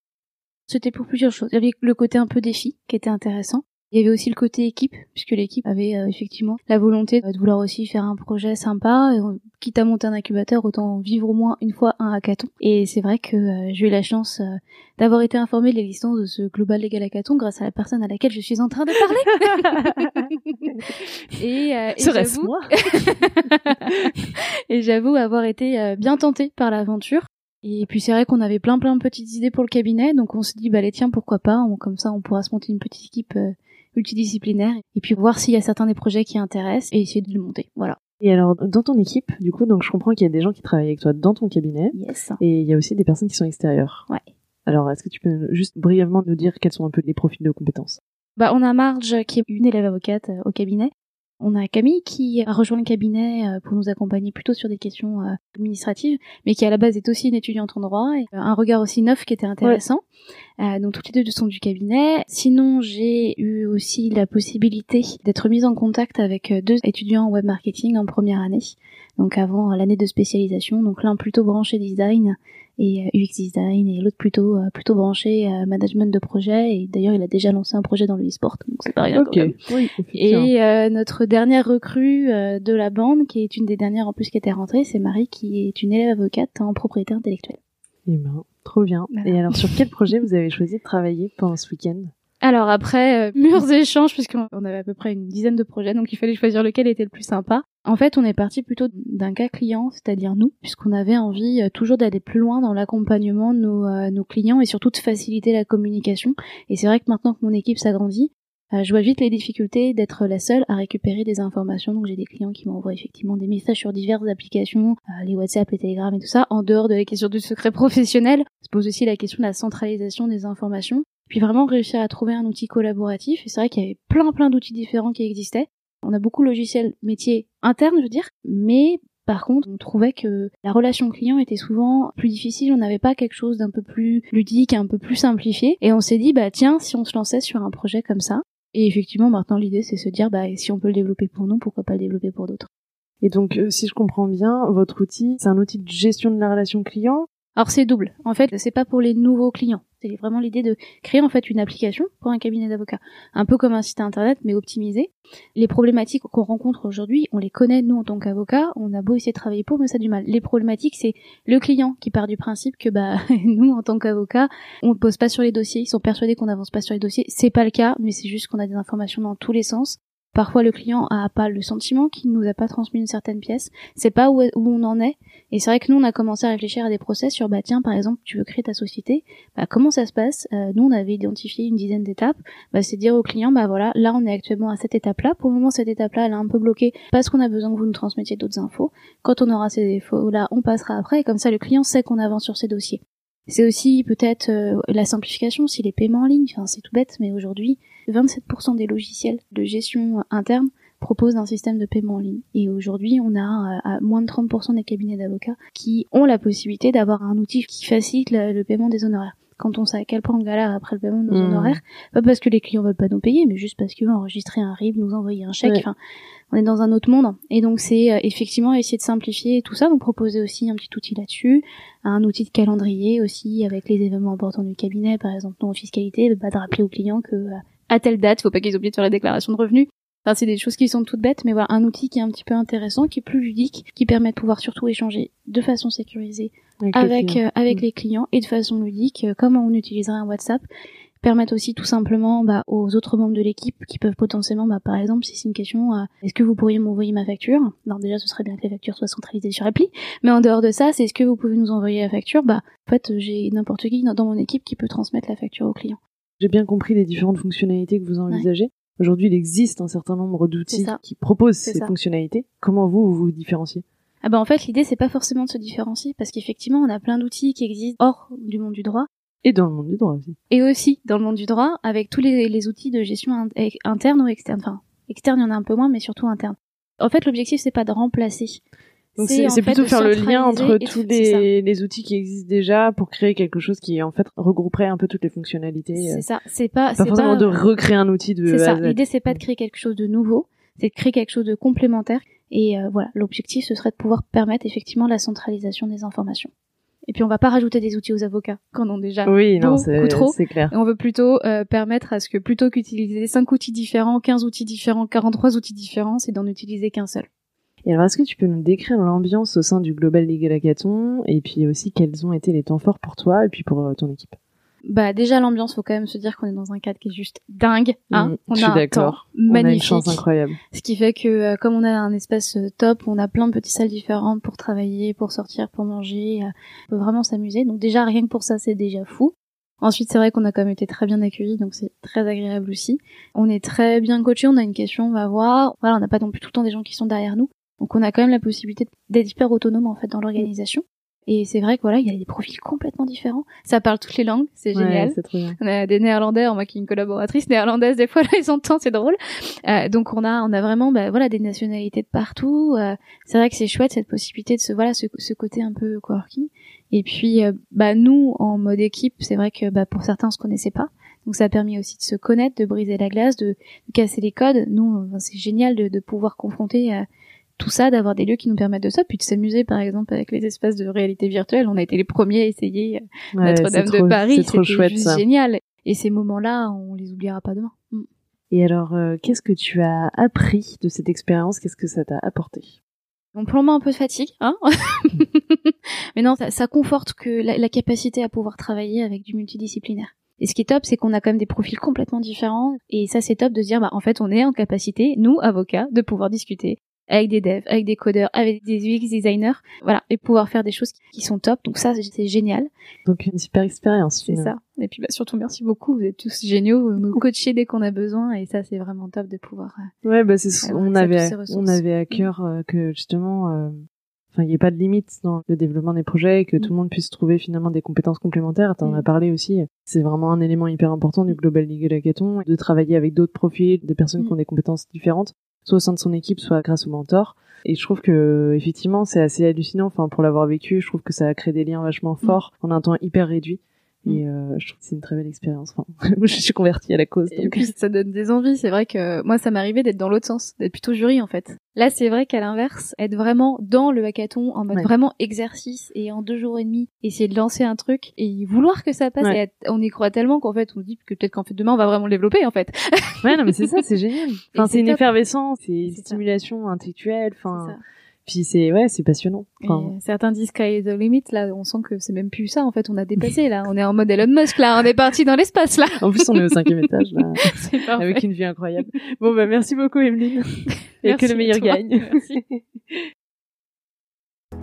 C'était pour plusieurs choses. Il y avait le côté un peu défi qui était intéressant. Il y avait aussi le côté équipe, puisque l'équipe avait euh, effectivement la volonté euh, de vouloir aussi faire un projet sympa. Et, on- quitte à monter un incubateur, autant vivre au moins une fois un hackathon. Et c'est vrai que euh, j'ai eu la chance euh, d'avoir été informée de l'existence de ce Global Legal Hackathon grâce à la personne à laquelle je suis en train de parler. et euh, et moi? Et j'avoue avoir été euh, bien tentée par l'aventure. Et puis c'est vrai qu'on avait plein plein de petites idées pour le cabinet, donc on se dit bah les tiens pourquoi pas, on- comme ça on pourra se monter une petite équipe euh, multidisciplinaire et puis voir s'il y a certains des projets qui intéressent et essayer de le monter. Voilà. Et alors, dans ton équipe, du coup, donc je comprends qu'il y a des gens qui travaillent avec toi dans ton cabinet, Yes. et il y a aussi des personnes qui sont extérieures. Ouais. Alors, est-ce que tu peux juste brièvement nous dire quels sont un peu les profils de compétences? Bah on a Marge qui est une élève avocate euh, au cabinet. On a Camille qui a rejoint le cabinet euh, pour nous accompagner plutôt sur des questions euh, administratives, mais qui à la base est aussi une étudiante en droit, et euh, un regard aussi neuf qui était intéressant. Euh, donc toutes les deux sont du cabinet. Sinon, j'ai eu aussi la possibilité d'être mise en contact avec deux étudiants en web marketing en première année, donc avant l'année de spécialisation. Donc l'un plutôt branché design et euh, UX design et l'autre plutôt euh, plutôt branché euh, management de projet. Et d'ailleurs, il a déjà lancé un projet dans le e-sport, donc c'est pas rien. Ok. quand même. Oui. Et euh, notre dernière recrue euh, de la bande, qui est une des dernières en plus qui était rentrée, c'est Marie, qui est une élève avocate en propriété intellectuelle. Eh ben, trop bien. Voilà. Et alors, sur quel projet vous avez choisi de travailler pendant ce week-end? Alors après, euh, mûrs échanges, puisqu'on on avait à peu près une dizaine de projets, donc il fallait choisir lequel était le plus sympa. En fait, on est parti plutôt d'un cas client, c'est-à-dire nous, puisqu'on avait envie euh, toujours d'aller plus loin dans l'accompagnement de nos, euh, nos clients et surtout de faciliter la communication. Et c'est vrai que maintenant que mon équipe s'agrandit, euh, je vois vite les difficultés d'être la seule à récupérer des informations. Donc j'ai des clients qui m'envoient effectivement des messages sur diverses applications, euh, les WhatsApp, les Telegram et tout ça. En dehors de la question du secret professionnel, se pose aussi la question de la centralisation des informations. Puis vraiment réussir à trouver un outil collaboratif. Et c'est vrai qu'il y avait plein plein d'outils différents qui existaient. On a beaucoup de logiciels métiers internes, je veux dire, mais par contre, on trouvait que la relation client était souvent plus difficile, on n'avait pas quelque chose d'un peu plus ludique, un peu plus simplifié, et on s'est dit, bah tiens, si on se lançait sur un projet comme ça, et effectivement, maintenant, l'idée, c'est se dire, bah, si on peut le développer pour nous, pourquoi pas le développer pour d'autres. Et donc, euh, si je comprends bien, votre outil, c'est un outil de gestion de la relation client? Alors, c'est double. En fait, c'est pas pour les nouveaux clients. C'est vraiment l'idée de créer, en fait, une application pour un cabinet d'avocats. Un peu comme un site internet, mais optimisé. Les problématiques qu'on rencontre aujourd'hui, on les connaît, nous, en tant qu'avocats. On a beau essayer de travailler pour, mais ça a du mal. Les problématiques, c'est le client qui part du principe que, bah, nous, en tant qu'avocats, on ne pose pas sur les dossiers. Ils sont persuadés qu'on n'avance pas sur les dossiers. C'est pas le cas, mais c'est juste qu'on a des informations dans tous les sens. Parfois, le client a pas le sentiment qu'il nous a pas transmis une certaine pièce. C'est pas où, où on en est. Et c'est vrai que nous, on a commencé à réfléchir à des process sur, bah, tiens, par exemple, tu veux créer ta société. Bah, comment ça se passe? Euh, nous, on avait identifié une dizaine d'étapes. Bah, c'est dire au client, bah, voilà, là, on est actuellement à cette étape-là. Pour le moment, cette étape-là, elle est un peu bloquée parce qu'on a besoin que vous nous transmettiez d'autres infos. Quand on aura ces défauts-là, on passera après. Et comme ça, le client sait qu'on avance sur ces dossiers. C'est aussi peut-être euh, la simplification, si les paiements en ligne, enfin, c'est tout bête, mais aujourd'hui, 27% des logiciels de gestion interne proposent un système de paiement en ligne. Et aujourd'hui, on a euh, à moins de 30% des cabinets d'avocats qui ont la possibilité d'avoir un outil qui facilite le paiement des honoraires. Quand on sait à quel point on galère après le paiement de nos Mmh. honoraires, pas parce que les clients veulent pas nous payer, mais juste parce qu'ils veulent enregistrer un RIB, nous envoyer un chèque, Ouais. enfin, on est dans un autre monde. Et donc c'est euh, effectivement essayer de simplifier tout ça, donc proposer aussi un petit outil là-dessus, un outil de calendrier aussi avec les événements importants du cabinet, par exemple non en fiscalité, bah, de rappeler aux clients que euh, à telle date, faut pas qu'ils oublient de faire la déclaration de revenus. Enfin, c'est des choses qui sont toutes bêtes, mais voilà, un outil qui est un petit peu intéressant, qui est plus ludique, qui permet de pouvoir surtout échanger de façon sécurisée avec les euh, avec Mm. les clients et de façon ludique, euh, comme on utiliserait un WhatsApp. Permettre aussi tout simplement bah, aux autres membres de l'équipe qui peuvent potentiellement, bah, par exemple, si c'est une question, euh, est-ce que vous pourriez m'envoyer ma facture? Non, déjà, ce serait bien que les factures soient centralisées sur appli. Mais en dehors de ça, c'est est-ce que vous pouvez nous envoyer la facture? Bah, en fait, j'ai n'importe qui dans dans mon équipe qui peut transmettre la facture au client. J'ai bien compris les différentes fonctionnalités que vous envisagez. Aujourd'hui, il existe un certain nombre d'outils qui proposent ces ça. fonctionnalités. Comment vous, vous vous différenciez? Ah bah en fait l'idée c'est pas forcément de se différencier parce qu'effectivement on a plein d'outils qui existent hors du monde du droit Et dans le monde du droit aussi. et aussi dans le monde du droit avec tous les, les outils de gestion eh, interne ou externe. Enfin externe il y en a un peu moins mais surtout interne. En fait l'objectif c'est pas de remplacer. Donc C'est plutôt faire le lien entre tous les, les outils qui existent déjà pour créer quelque chose qui en fait regrouperait un peu toutes les fonctionnalités. euh, C'est ça, c'est pas Pas c'est forcément pas de recréer un outil de C'est ça. L'idée c'est pas de créer quelque chose de nouveau, c'est de créer quelque chose de complémentaire et euh, voilà, l'objectif ce serait de pouvoir permettre effectivement la centralisation des informations. Et puis on va pas rajouter des outils aux avocats quand on déjà Oui, non, beaucoup c'est trop. c'est clair. Et on veut plutôt euh, permettre à ce que plutôt qu'utiliser 5 outils différents, 15 outils différents, 43 outils différents, c'est d'en utiliser qu'un seul. Et alors, est-ce que tu peux nous décrire l'ambiance au sein du Global Legal Hackathon et puis aussi quels ont été les temps forts pour toi et puis pour euh, ton équipe? Bah déjà l'ambiance, faut quand même se dire qu'on est dans un cadre qui est juste dingue. Hein Mm, on je a suis d'accord. On a une magnifique. chance incroyable. Ce qui fait que euh, comme on a un espace euh, top, on a plein de petites salles différentes pour travailler, pour sortir, pour manger, euh, on peut vraiment s'amuser. Donc déjà rien que pour ça, c'est déjà fou. Ensuite, c'est vrai qu'on a quand même été très bien accueillis, donc c'est très agréable aussi. On est très bien coachés, on a une question, on va voir. Voilà, on n'a pas non plus tout le temps des gens qui sont derrière nous. Donc on a quand même la possibilité d'être hyper autonome en fait dans l'organisation. Et c'est vrai que voilà, il y a des profils complètement différents. Ça parle toutes les langues, c'est Ouais, génial. c'est trop bien. On a des néerlandais, moi qui est une collaboratrice néerlandaise, des fois là ils entendent, c'est drôle. Euh, donc on a on a vraiment bah, voilà des nationalités de partout. Euh, c'est vrai que c'est chouette cette possibilité de ce voilà ce, ce côté un peu coworking. Et puis euh, bah nous en mode équipe, c'est vrai que bah pour certains on se connaissait pas. Donc ça a permis aussi de se connaître, de briser la glace, de, de casser les codes. Nous enfin, c'est génial de, de pouvoir confronter euh, tout ça, d'avoir des lieux qui nous permettent de ça, puis de s'amuser par exemple avec les espaces de réalité virtuelle. On a été les premiers à essayer euh, Ouais, Notre-Dame de Paris, C'est chouette juste ça. génial. Et ces moments-là, on les oubliera pas demain. Mm. Et alors, euh, qu'est-ce que tu as appris de cette expérience? Qu'est-ce que ça t'a apporté? On plombe un peu de fatigue, hein Mais non, ça, ça conforte que la, la capacité à pouvoir travailler avec du multidisciplinaire. Et ce qui est top, c'est qu'on a quand même des profils complètement différents. Et ça, c'est top de se dire, bah, en fait, on est en capacité, nous, avocats, de pouvoir discuter avec des devs, avec des codeurs, avec des UX designers, voilà, et pouvoir faire des choses qui, sont top. Donc ça, c'est- génial. Donc une super expérience. C'est ça. Et puis, bah, surtout, merci beaucoup. Vous êtes tous géniaux. Vous nous coachez dès qu'on a besoin. Et ça, c'est vraiment top de pouvoir euh, Ouais, bah c'est on avait on avait à cœur euh, que justement euh, enfin il n'y ait pas de limite dans le développement des projets et que Mm. tout le monde puisse trouver finalement des compétences complémentaires. T'en Mm. as parlé aussi. C'est vraiment un élément hyper important du Global Legal Hackathon de travailler avec d'autres profils, des personnes Mm. qui ont des compétences différentes, soit au sein de son équipe, soit grâce au mentor. Et je trouve que effectivement c'est assez hallucinant. Enfin pour l'avoir vécu, je trouve que ça a créé des liens vachement forts en un temps hyper réduit. Et euh, je trouve que c'est une très belle expérience. Enfin, je suis convertie à la cause. Et donc. puis ça donne des envies. C'est vrai que moi, ça m'arrivait d'être dans l'autre sens, d'être plutôt jury en fait. Là, c'est vrai qu'à l'inverse, être vraiment dans le hackathon en mode Ouais. vraiment exercice et en deux jours et demi, essayer de lancer un truc et vouloir que ça passe. Ouais. Et être- on y croit tellement qu'en fait, on se dit que peut-être qu'en fait demain, on va vraiment le développer en fait. Ouais, non, mais c'est ça, c'est génial. Enfin, c'est une top. effervescence, c'est une ça. stimulation intellectuelle. Enfin. Puis c'est ouais, c'est passionnant. Enfin, certains disent sky is the limit. Là, on sent que c'est même plus ça. En fait, on a dépassé. Là, on est en mode Elon Musk. Là, on est parti dans l'espace. Là, en plus, on est au cinquième étage là, avec une vue incroyable. Bon, bah merci beaucoup, Emeline. Et Merci que le meilleur toi. gagne. Merci.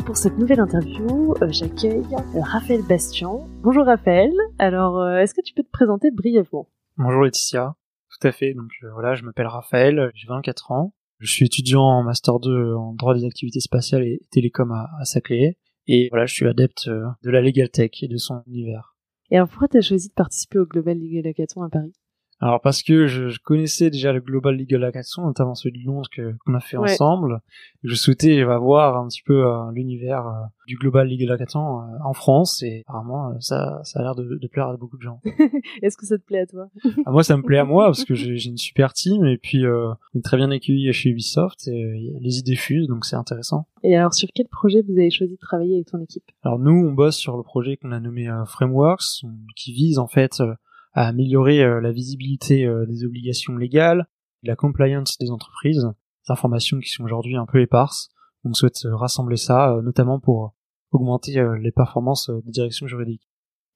Pour cette nouvelle interview, euh, j'accueille euh, Raphaël Bastian. Bonjour Raphaël. Alors, euh, est-ce que tu peux te présenter brièvement? Bonjour Laetitia. Tout à fait. Donc euh, voilà, je m'appelle Raphaël, j'ai 24 ans. Je suis étudiant en master 2 en droit des activités spatiales et télécom à, à Saclay. Et voilà, je suis adepte euh, de la Legal Tech et de son univers. Et alors, pourquoi tu choisi de participer au Global Legal Hackathon à Paris? Alors parce que je, je connaissais déjà le Global Legal Hackathon, notamment celui de Londres que qu'on a fait Ouais. ensemble. Je souhaitais euh, voir un petit peu euh, l'univers euh, du Global Legal Hackathon euh, en France et apparemment ça, ça a l'air de, de plaire à beaucoup de gens. Est-ce que ça te plaît à toi? Ah, moi, ça me plaît à moi parce que j'ai une super team et puis euh, on est très bien accueilli chez Ubisoft et les idées fusent donc c'est intéressant. Et alors, sur quel projet vous avez choisi de travailler avec ton équipe? Alors nous, on bosse sur le projet qu'on a nommé Frameworks qui vise en fait à améliorer euh, la visibilité euh, des obligations légales, la compliance des entreprises, des informations qui sont aujourd'hui un peu éparses. On souhaite rassembler ça, notamment pour augmenter les performances des directions juridiques.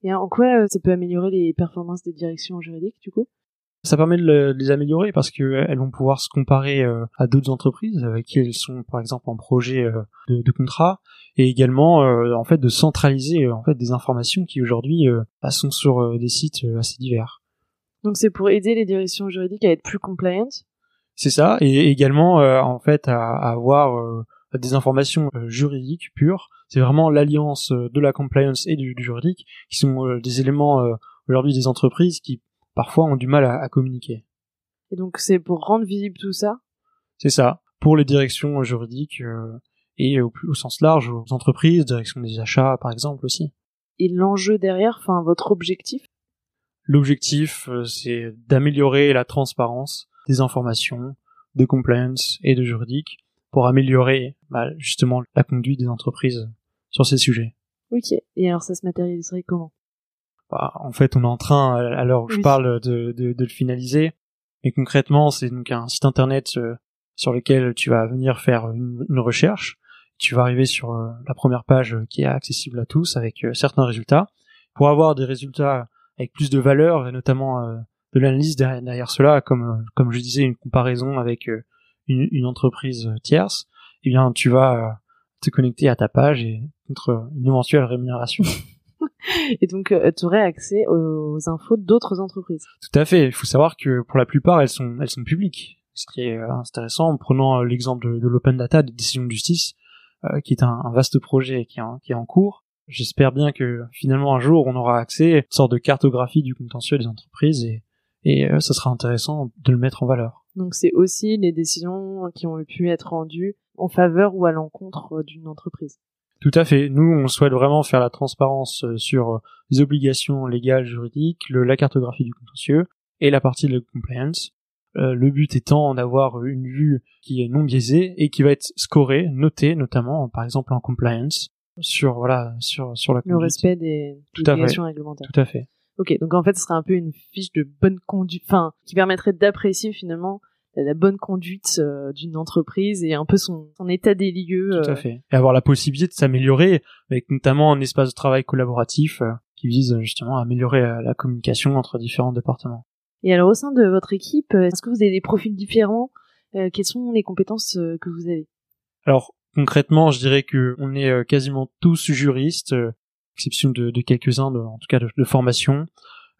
Et en quoi ça peut améliorer les performances des directions juridiques, du coup? Ça permet de, les améliorer parce que euh, vont pouvoir se comparer euh, à d'autres entreprises avec qui elles sont par exemple en projet euh, de, de, contrat et également en fait de centraliser en fait des informations qui aujourd'hui bah, sont sur des sites assez divers. Donc c'est pour aider les directions juridiques à être plus compliant. C'est ça et également en fait à, à avoir des informations juridiques pures. C'est vraiment l'alliance de la compliance et du, du juridique qui sont des éléments aujourd'hui des entreprises qui parfois ont du mal à, communiquer. Et donc c'est pour rendre visible tout ça? C'est ça. Pour les directions juridiques euh, et au, au, sens large aux entreprises, direction des achats par exemple aussi. Et l'enjeu derrière, enfin votre objectif? L'objectif, euh, c'est d'améliorer la transparence des informations, de compliance et de juridique pour améliorer bah, justement la conduite des entreprises sur ces sujets. Ok. Et alors ça se matérialiserait comment? En fait, on est en train, à l'heure où je parle, de, de, de, le finaliser. Mais concrètement, c'est donc un site internet euh, sur lequel tu vas venir faire une, une recherche. Tu vas arriver sur euh, la première page qui est accessible à tous avec euh, certains résultats. Pour avoir des résultats avec plus de valeur et notamment de l'analyse derrière, cela, comme comme je disais, une comparaison avec une, une entreprise tierce, eh bien, tu vas te connecter à ta page et contre une éventuelle rémunération. et donc euh, tu aurais accès aux infos d'autres entreprises. Tout à fait. Il faut savoir que pour la plupart, elles sont elles sont publiques. Ce qui est euh, intéressant en prenant euh, l'exemple de, l'open data des décisions de justice, qui est un, vaste projet qui est en, qui est en cours. J'espère bien que finalement un jour on aura accès à une sorte de cartographie du contentieux des entreprises et et ça sera intéressant de le mettre en valeur. Donc c'est aussi les décisions qui ont pu être rendues en faveur ou à l'encontre d'une entreprise. Tout à fait. Nous, on souhaite vraiment faire la transparence euh, sur euh, les obligations légales, juridiques, la cartographie du contentieux et la partie de la compliance. Euh, le but étant d'avoir une vue qui est non biaisée et qui va être scorée, notée notamment, par exemple en compliance, sur voilà sur sur la le respect des obligations réglementaires. Tout à fait. Ok, donc en fait, ce serait un peu une fiche de bonne conduite, enfin, qui permettrait d'apprécier finalement la bonne conduite euh, d'une entreprise et un peu son, son état des lieux. Tout à euh. fait. Et avoir la possibilité de s'améliorer avec notamment un espace de travail collaboratif euh, qui vise justement à améliorer la communication entre différents départements. Et alors au sein de votre équipe, est-ce que vous avez des profils différents Quelles sont les compétences que vous avez? Alors concrètement, je dirais que on est quasiment tous juristes, exception de, de quelques-uns, en tout cas de, de formation.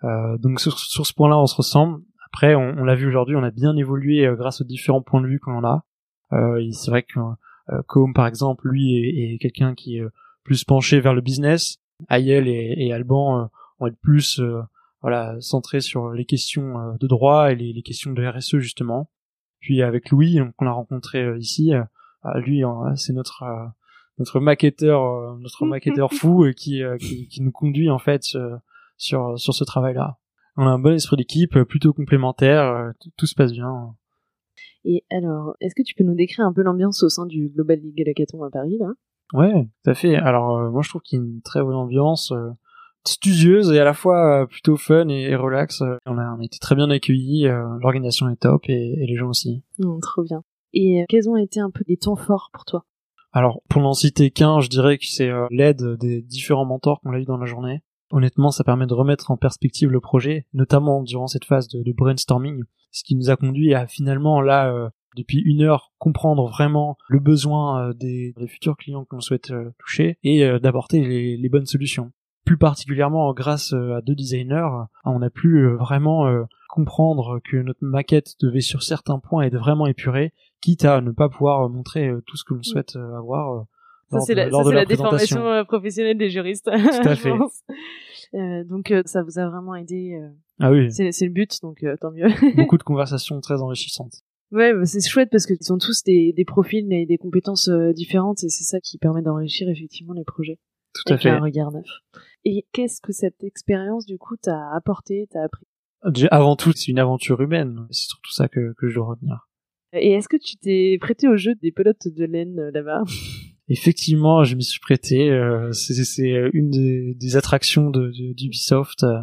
donc sur, sur ce point-là, on se ressemble. Après, on, l'a vu aujourd'hui, on a bien évolué euh, grâce aux différents points de vue qu'on a. Euh, c'est vrai que euh, Com, par exemple, lui est, quelqu'un qui est euh, plus penché vers le business. Ayel et, Alban vont être plus voilà centrés sur les questions de droit et les, questions de RSE justement. Puis avec Louis, qu'on a rencontré ici, lui c'est notre notre maquetteur notre maquetteur fou qui, qui, qui nous conduit en fait sur sur ce travail là on a un bon esprit d'équipe, euh, plutôt complémentaire, euh, tout, se passe bien. Et alors, est-ce que tu peux nous décrire un peu l'ambiance au sein du Global League Hackathon à Paris, là? Ouais, tout à fait. Alors, euh, moi, je trouve qu'il y a une très bonne ambiance, studieuse et à la fois plutôt fun et, relax. On a, on a été très bien accueillis, l'organisation est top et, les gens aussi. Mmh, trop bien. Et quels ont été un peu les temps forts pour toi? Alors, pour n'en citer qu'un, je dirais que c'est l'aide des différents mentors qu'on a eu dans la journée. Honnêtement, ça permet de remettre en perspective le projet, notamment durant cette phase de, brainstorming, ce qui nous a conduit à finalement là, euh, depuis une heure, comprendre vraiment le besoin euh, des, futurs clients que l'on souhaite euh, toucher et d'apporter les, bonnes solutions. Plus particulièrement grâce à deux designers, on a pu vraiment comprendre que notre maquette devait sur certains points être vraiment épurée, quitte à ne pas pouvoir montrer tout ce que l'on mm. souhaite avoir ça, c'est la, la, déformation euh, professionnelle des juristes. Tout à fait. Euh, donc, euh, ça vous a vraiment aidé. Euh, ah oui. C'est, c'est le but, donc tant mieux. Beaucoup de conversations très enrichissantes. Ouais, bah, c'est chouette parce qu'ils ont tous des, des profils et des compétences différentes et c'est ça qui permet d'enrichir effectivement les projets. Tout à fait. un regard neuf. Et qu'est-ce que cette expérience, du coup, t'a apporté, t'a appris? Avant tout, c'est une aventure humaine. C'est surtout ça que, que je dois retenir. Et est-ce que tu t'es prêté au jeu des pelotes de laine là-bas? Effectivement, je m'y suis prêté. Euh, c'est c'est une des, des attractions de, de- d'Ubisoft. Euh,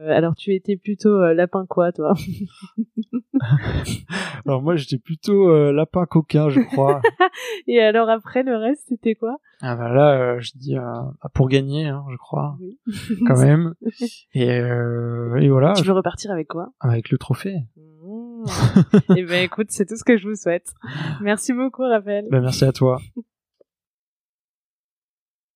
alors tu étais plutôt euh, lapin quoi, toi? Alors moi, j'étais plutôt euh, lapin coquin, je crois. Et alors après le reste, c'était quoi? Ah bah là, euh, je dis euh, pour gagner, hein, je crois, Oui. quand même. Et, euh, et voilà, Tu veux repartir avec quoi? Avec le trophée. Mmh. Eh ben écoute, c'est tout ce que je vous souhaite. Merci beaucoup, Raphaël. Bah, merci à toi.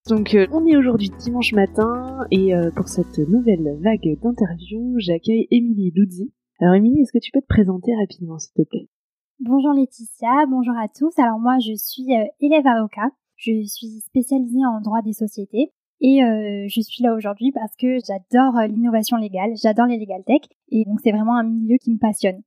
Donc euh, on est aujourd'hui dimanche matin et euh, pour cette nouvelle vague d'interviews, j'accueille Émilie Luzzi. Alors Émilie, est-ce que tu peux te présenter rapidement, s'il te plaît? Bonjour Laetitia, bonjour à tous. Alors moi je suis euh, élève avocat, je suis spécialisée en droit des sociétés et je suis là aujourd'hui parce que j'adore l'innovation légale, j'adore les legal tech et donc c'est vraiment un milieu qui me passionne.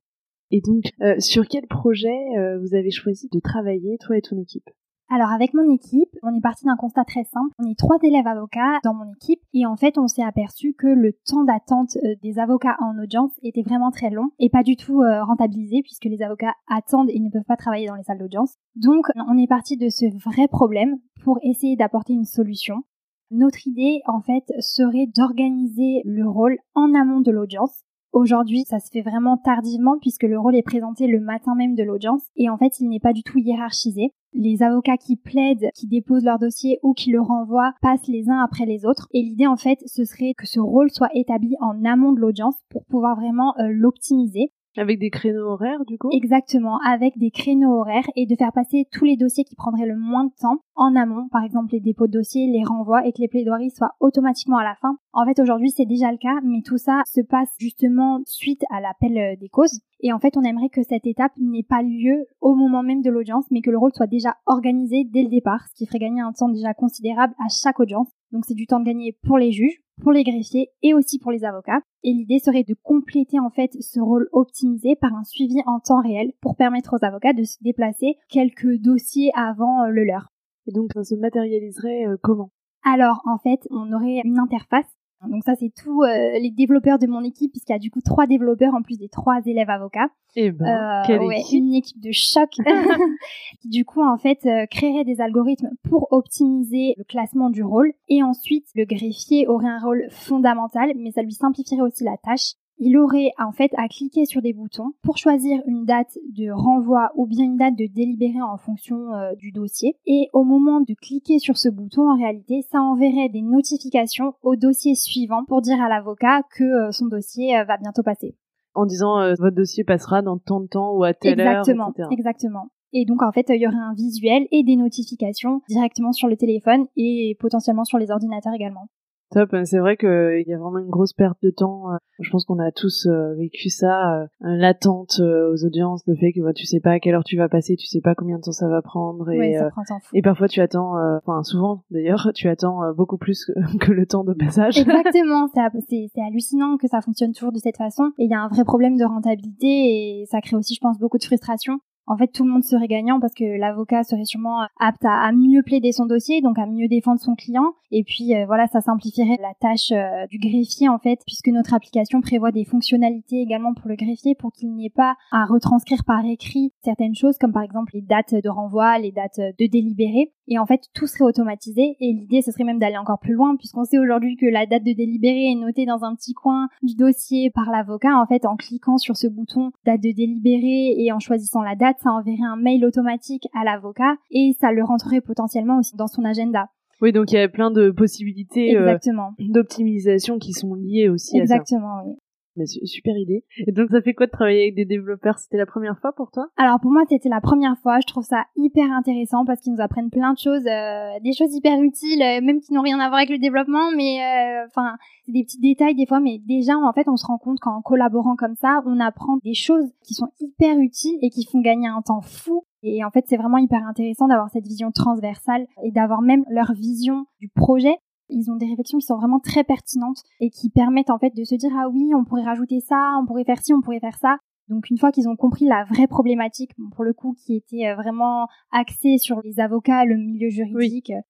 Et donc, sur quel projet vous avez choisi de travailler, toi et ton équipe? Alors avec mon équipe, on est parti d'un constat très simple. On est trois élèves avocats dans mon équipe et en fait on s'est aperçu que le temps d'attente euh, des avocats en audience était vraiment très long et pas du tout euh, rentabilisé puisque les avocats attendent et ne peuvent pas travailler dans les salles d'audience. Donc on est parti de ce vrai problème pour essayer d'apporter une solution. Notre idée en fait serait d'organiser le rôle en amont de l'audience Aujourd'hui, ça se fait vraiment tardivement puisque le rôle est présenté le matin même de l'audience et en fait, il n'est pas du tout hiérarchisé. Les avocats qui plaident, qui déposent leur dossier ou qui le renvoient passent les uns après les autres et l'idée en fait, ce serait que ce rôle soit établi en amont de l'audience pour pouvoir vraiment euh, l'optimiser. Avec des créneaux horaires, du coup? Exactement, avec des créneaux horaires et de faire passer tous les dossiers qui prendraient le moins de temps en amont, par exemple les dépôts de dossiers, les renvois et que les plaidoiries soient automatiquement à la fin. En fait, aujourd'hui, c'est déjà le cas, mais tout ça se passe justement suite à l'appel euh, des causes. Et en fait, on aimerait que cette étape n'ait pas lieu au moment même de l'audience, mais que le rôle soit déjà organisé dès le départ, ce qui ferait gagner un temps déjà considérable à chaque audience. Donc c'est du temps de gagner pour les juges, pour les greffiers et aussi pour les avocats. Et l'idée serait de compléter en fait ce rôle optimisé par un suivi en temps réel pour permettre aux avocats de se déplacer quelques dossiers avant euh, le leur. Et donc, ça se matérialiserait euh, comment? Alors en fait, on aurait une interface. Donc ça c'est tous euh, les développeurs de mon équipe puisqu'il y a du coup trois développeurs en plus des trois élèves avocats. Eh ben, Euh, quelle ouais, équipe une équipe de choc qui du coup en fait euh, créerait des algorithmes pour optimiser le classement du rôle et ensuite le greffier aurait un rôle fondamental mais ça lui simplifierait aussi la tâche. Il aurait en fait à cliquer sur des boutons pour choisir une date de renvoi ou bien une date de délibéré en fonction euh, du dossier et au moment de cliquer sur ce bouton en réalité ça enverrait des notifications au dossier suivant pour dire à l'avocat que euh, son dossier euh, va bientôt passer. En disant, votre dossier passera dans tant de temps ou à telle exactement, heure, etc. Exactement. Et donc en fait, il y aurait un visuel et des notifications directement sur le téléphone et potentiellement sur les ordinateurs également. Top, c'est vrai qu'il y a vraiment une grosse perte de temps. euh, Je pense qu'on a tous euh, vécu ça, euh, l'attente aux audiences, le fait que bah, tu sais pas à quelle heure tu vas passer, tu sais pas combien de temps ça va prendre, et, ouais, ça prend temps fou. et parfois tu attends, enfin souvent d'ailleurs, tu attends beaucoup plus que, le temps de passage. Exactement, c'est hallucinant que ça fonctionne toujours de cette façon. Et il y a un vrai problème de rentabilité et ça crée aussi, je pense, beaucoup de frustration. En fait, tout le monde serait gagnant parce que l'avocat serait sûrement apte à, mieux plaider son dossier, donc à mieux défendre son client. Et puis euh, voilà, ça simplifierait la tâche euh, du greffier en fait, puisque notre application prévoit des fonctionnalités également pour le greffier pour qu'il n'y ait pas à retranscrire par écrit certaines choses, comme par exemple les dates de renvoi, les dates de délibéré. Et en fait, tout serait automatisé. Et l'idée, ce serait même d'aller encore plus loin, puisqu'on sait aujourd'hui que la date de délibéré est notée dans un petit coin du dossier par l'avocat. En fait, en cliquant sur ce bouton date de délibéré et en choisissant la date, ça enverrait un mail automatique à l'avocat et ça le rentrerait potentiellement aussi dans son agenda. Oui, donc il y a plein de possibilités euh, d'optimisation qui sont liées aussi à ça. Exactement, oui. Mais su- super idée. Et donc ça fait quoi de travailler avec des développeurs? C'était la première fois pour toi? Alors pour moi c'était la première fois, je trouve ça hyper intéressant parce qu'ils nous apprennent plein de choses, euh, des choses hyper utiles, euh, même qui n'ont rien à voir avec le développement, mais euh, enfin c'est des petits détails des fois, mais déjà en fait on se rend compte qu'en collaborant comme ça, on apprend des choses qui sont hyper utiles et qui font gagner un temps fou. Et en fait c'est vraiment hyper intéressant d'avoir cette vision transversale et d'avoir même leur vision du projet ils ont des réflexions qui sont vraiment très pertinentes et qui permettent en fait de se dire ah oui on pourrait rajouter ça, on pourrait faire ci, on pourrait faire ça. Donc une fois qu'ils ont compris la vraie problématique, bon, pour le coup qui était euh, vraiment axée sur les avocats, le milieu juridique, euh,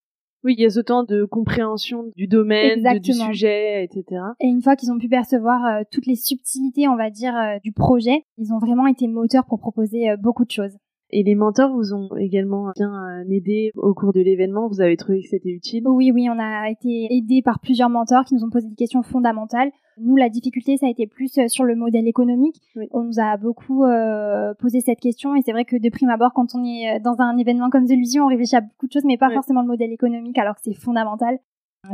Oui, il y a ce temps de compréhension du domaine, de- du sujet, etc. et une fois qu'ils ont pu percevoir euh, toutes les subtilités, on va dire, euh, du projet, ils ont vraiment été moteurs pour proposer euh, beaucoup de choses. Et les mentors vous ont également bien euh, aidé au cours de l'événement. Vous avez trouvé que c'était utile Oui, oui, on a été aidé par plusieurs mentors qui nous ont posé des questions fondamentales. Nous, la difficulté, ça a été plus euh, sur le modèle économique. On nous a beaucoup euh, posé cette question et c'est vrai que de prime abord, quand on est dans un événement comme celui-ci, on réfléchit à beaucoup de choses, mais pas forcément le modèle économique, alors que c'est fondamental.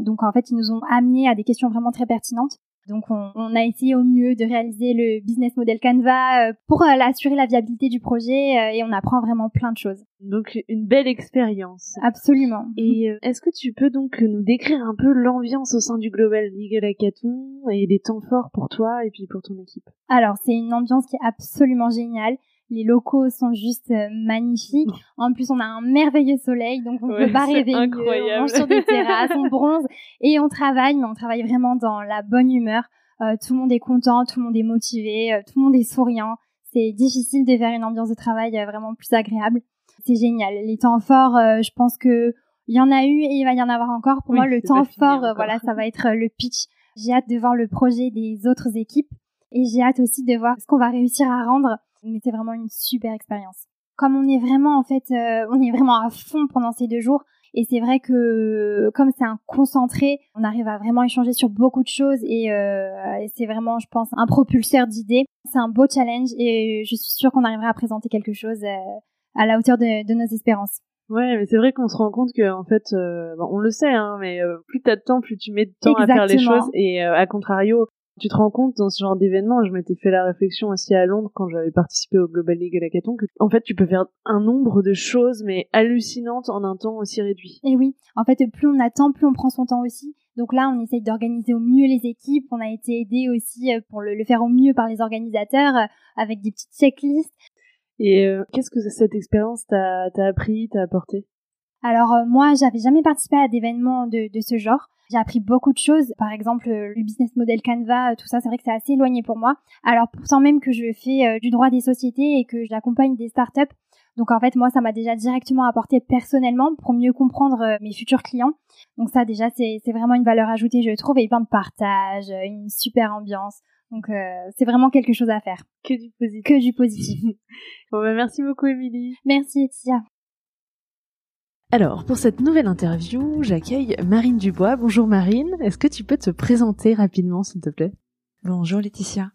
Donc en fait, ils nous ont amené à des questions vraiment très pertinentes. Donc on, a essayé au mieux de réaliser le business model Canva euh, pour euh, assurer la viabilité du projet euh, et on apprend vraiment plein de choses. Donc une belle expérience. Absolument. Et est-ce que tu peux donc nous décrire un peu l'ambiance au sein du Global Legal Hackathon et les temps forts pour toi et puis pour ton équipe? Alors c'est une ambiance qui est absolument géniale. Les locaux sont juste euh, magnifiques. En plus, on a un merveilleux soleil, donc on ne peut pas rêver mieux. On mange sur des terrasses, on bronze et on travaille, mais on travaille vraiment dans la bonne humeur. Euh, tout le monde est content, tout le monde est motivé, euh, tout le monde est souriant. C'est difficile de faire une ambiance de travail vraiment plus agréable. C'est génial. Les temps forts, je pense que il y en a eu et il va y en avoir encore. Pour moi, le temps fort, voilà, ça va être le pitch. J'ai hâte de voir le projet des autres équipes et j'ai hâte aussi de voir ce qu'on va réussir à rendre mais c'est vraiment une super expérience. Comme on est vraiment en fait, euh, on est vraiment à fond pendant ces deux jours. Et c'est vrai que comme c'est un concentré, on arrive à vraiment échanger sur beaucoup de choses et, euh, et c'est vraiment, je pense, un propulseur d'idées. C'est un beau challenge et je suis sûre qu'on arrivera à présenter quelque chose euh, à la hauteur de, de, nos espérances. Ouais, mais c'est vrai qu'on se rend compte que en fait, euh, on le sait, hein, mais euh, plus t'as de temps, plus tu mets de temps à faire les choses. Et à contrario, tu te rends compte dans ce genre d'événement, je m'étais fait la réflexion aussi à Londres quand j'avais participé au Global League Hackathon, que en fait tu peux faire un nombre de choses mais hallucinantes en un temps aussi réduit. Et oui, en fait plus on attend, plus on prend son temps aussi. Donc là, on essaye d'organiser au mieux les équipes. On a été aidé aussi euh, pour le, faire au mieux par les organisateurs euh, avec des petites checklists. Et euh, qu'est-ce que cette expérience t'a appris, t'a apporté? Alors moi, j'avais jamais participé à d'événements de, de ce genre. J'ai appris beaucoup de choses. Par exemple, euh, le business model Canva, euh, tout ça, c'est vrai que c'est assez éloigné pour moi. Alors pourtant même que je fais euh, du droit des sociétés et que j'accompagne des startups, donc en fait, moi, ça m'a déjà directement apporté personnellement pour mieux comprendre mes futurs clients. Donc ça, déjà, c'est vraiment une valeur ajoutée, je trouve, et plein de partage, une super ambiance. Donc c'est vraiment quelque chose à faire. Que du positif. Que du positif. bon, bah, merci beaucoup, Émilie. Merci, Etia. Alors, pour cette nouvelle interview, j'accueille Marine Dubois. Bonjour Marine, est-ce que tu peux te présenter rapidement, s'il te plaît? Bonjour Laetitia.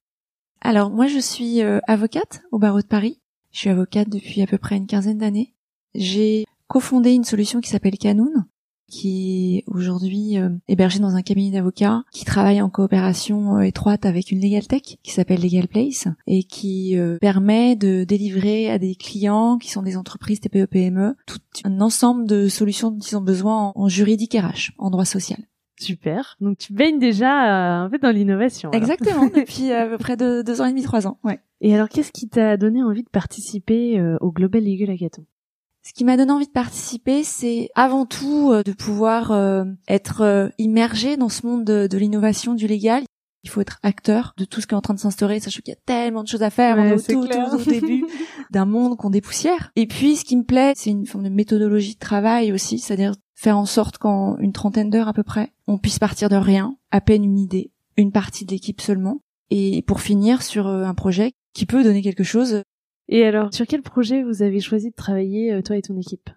Alors, moi je suis euh, avocate au barreau de Paris. Je suis avocate depuis à peu près une quinzaine d'années. J'ai cofondé une solution qui s'appelle Canoun, qui est aujourd'hui euh, hébergé dans un cabinet d'avocats, qui travaille en coopération euh, étroite avec une legal tech qui s'appelle Legal Place et qui euh, permet de délivrer à des clients qui sont des entreprises TPE-PME tout un ensemble de solutions dont ils ont besoin en, juridique RH, en droit social. Super. Donc tu baignes déjà un peu dans l'innovation. Exactement. depuis à peu près deux, ans et demi, trois ans. Ouais. Et alors, qu'est-ce qui t'a donné envie de participer au Global Legal Hackathon? Ce qui m'a donné envie de participer, c'est avant tout euh, de pouvoir euh, être euh, immergé dans ce monde de, l'innovation, du légal. Il faut être acteur de tout ce qui est en train de s'instaurer, sachant qu'il y a tellement de choses à faire. on est au, tout, au début d'un monde qu'on dépoussière. Et puis, ce qui me plaît, c'est une forme de méthodologie de travail aussi, c'est-à-dire faire en sorte qu'en une trentaine d'heures à peu près, on puisse partir de rien, à peine une idée, une partie de l'équipe seulement, et pour finir sur un projet qui peut donner quelque chose et alors, sur quel projet vous avez choisi de travailler, euh, toi et ton équipe?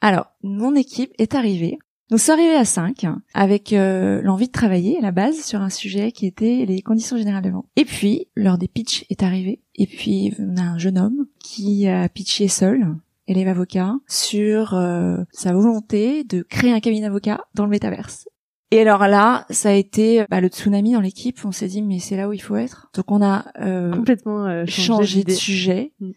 Alors, mon équipe est arrivée. Nous sommes arrivés à 5 avec euh, l'envie de travailler à la base sur un sujet qui était les conditions générales de vente. Et puis, l'heure des pitchs est arrivée. Et puis, on a un jeune homme qui a pitché seul, élève avocat, sur euh, sa volonté de créer un cabinet d'avocat dans le métaverse. Et alors là, ça a été bah, le tsunami dans l'équipe. On s'est dit mais c'est là où il faut être. Donc on a euh, complètement euh, changé, de sujet. Mm.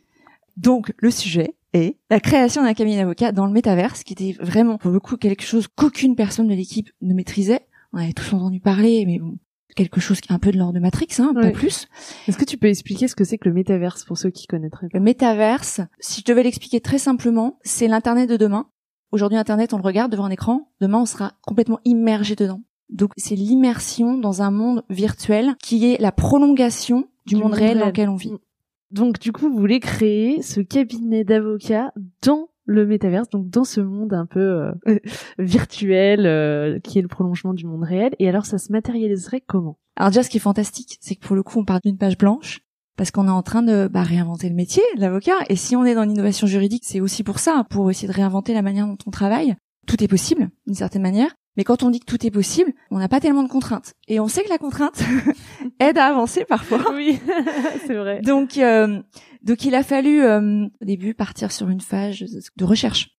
Donc le sujet est la création d'un cabinet d'avocats dans le métaverse, qui était vraiment pour le coup quelque chose qu'aucune personne de l'équipe ne maîtrisait. On avait tous entendu parler, mais bon, quelque chose qui est un peu de l'ordre de Matrix, hein, pas plus. Est-ce que tu peux expliquer ce que c'est que le métaverse pour ceux qui connaîtraient pas? Le métaverse, si je devais l'expliquer très simplement, c'est l'internet de demain Aujourd'hui, Internet, on le regarde devant un écran. Demain, on sera complètement immergé dedans. Donc, c'est l'immersion dans un monde virtuel qui est la prolongation du, monde, réel dans lequel on vit. Donc, du coup, vous voulez créer ce cabinet d'avocats dans le métaverse, donc dans ce monde un peu euh, virtuel euh, qui est le prolongement du monde réel. Et alors, ça se matérialiserait comment? Alors déjà, ce qui est fantastique, c'est que pour le coup, on part d'une page blanche parce qu'on est en train de bah, réinventer le métier, l'avocat. Et si on est dans l'innovation juridique, c'est aussi pour ça, pour essayer de réinventer la manière dont on travaille. Tout est possible, d'une certaine manière. Mais quand on dit que tout est possible, on n'a pas tellement de contraintes. Et on sait que la contrainte aide à avancer parfois. Oui, c'est vrai. Donc, euh, donc il a fallu euh, au début partir sur une phase de recherche.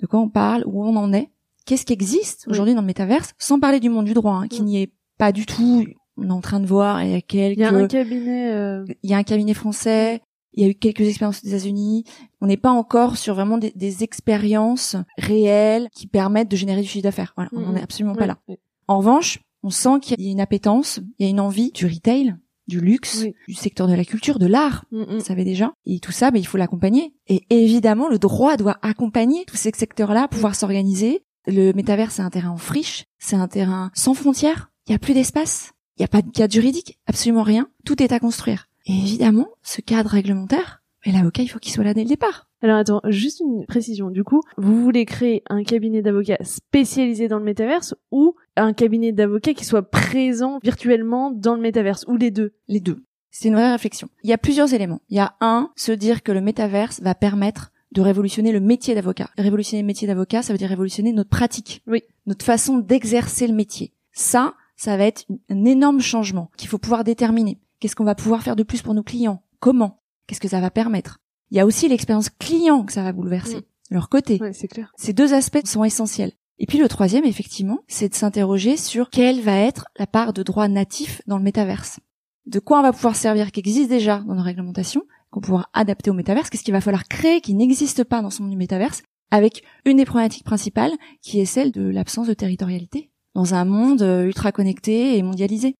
De quoi on parle, où on en est, qu'est-ce qui existe aujourd'hui dans le métaverse, sans parler du monde du droit, hein, qui n'y est pas du tout. On est en train de voir, il y a quelques... Il y a un cabinet... euh, Il y a un cabinet français, il y a eu quelques expériences aux États-Unis. On n'est pas encore sur vraiment des, des expériences réelles qui permettent de générer du chiffre d'affaires. Voilà, on n'en Mhm. est absolument oui, pas là. oui. En revanche, on sent qu'il y a une appétence, il y a une envie du retail, du luxe, Oui. du secteur de la culture, de l'art. Mm, mm. Vous savez déjà. Et tout ça, ben, il faut l'accompagner. Et évidemment, le droit doit accompagner tous ces secteurs-là, pouvoir s'organiser. Le métavers, c'est un terrain en friche, c'est un terrain sans frontières. Il n'y a plus d'espace. Il n'y a pas de cadre juridique, absolument rien. Tout est à construire. Et évidemment, ce cadre réglementaire, mais l'avocat, il faut qu'il soit là dès le départ. Alors attends, juste une précision. Du coup, vous voulez créer un cabinet d'avocats spécialisé dans le métaverse ou un cabinet d'avocats qui soit présent virtuellement dans le métaverse ou les deux? Les deux. C'est une vraie réflexion. Il y a plusieurs éléments. Il y a un, se dire que le métaverse va permettre de révolutionner le métier d'avocat. Révolutionner le métier d'avocat, ça veut dire révolutionner notre pratique. Oui. Notre façon d'exercer le métier. Ça, ça va être un énorme changement qu'il faut pouvoir déterminer. Qu'est-ce qu'on va pouvoir faire de plus pour nos clients? Comment? Qu'est-ce que ça va permettre? Il y a aussi l'expérience client que ça va bouleverser. Leur côté. Ouais, c'est clair. Ces deux aspects sont essentiels. Et puis le troisième, effectivement, c'est de s'interroger sur quelle va être la part de droit natif dans le métaverse. De quoi on va pouvoir servir qui existe déjà dans nos réglementations, qu'on va pouvoir adapter au métaverse, qu'est-ce qu'il va falloir créer qui n'existe pas dans ce monde du métaverse, avec une des problématiques principales qui est celle de l'absence de territorialité dans un monde euh, ultra connecté et mondialisé.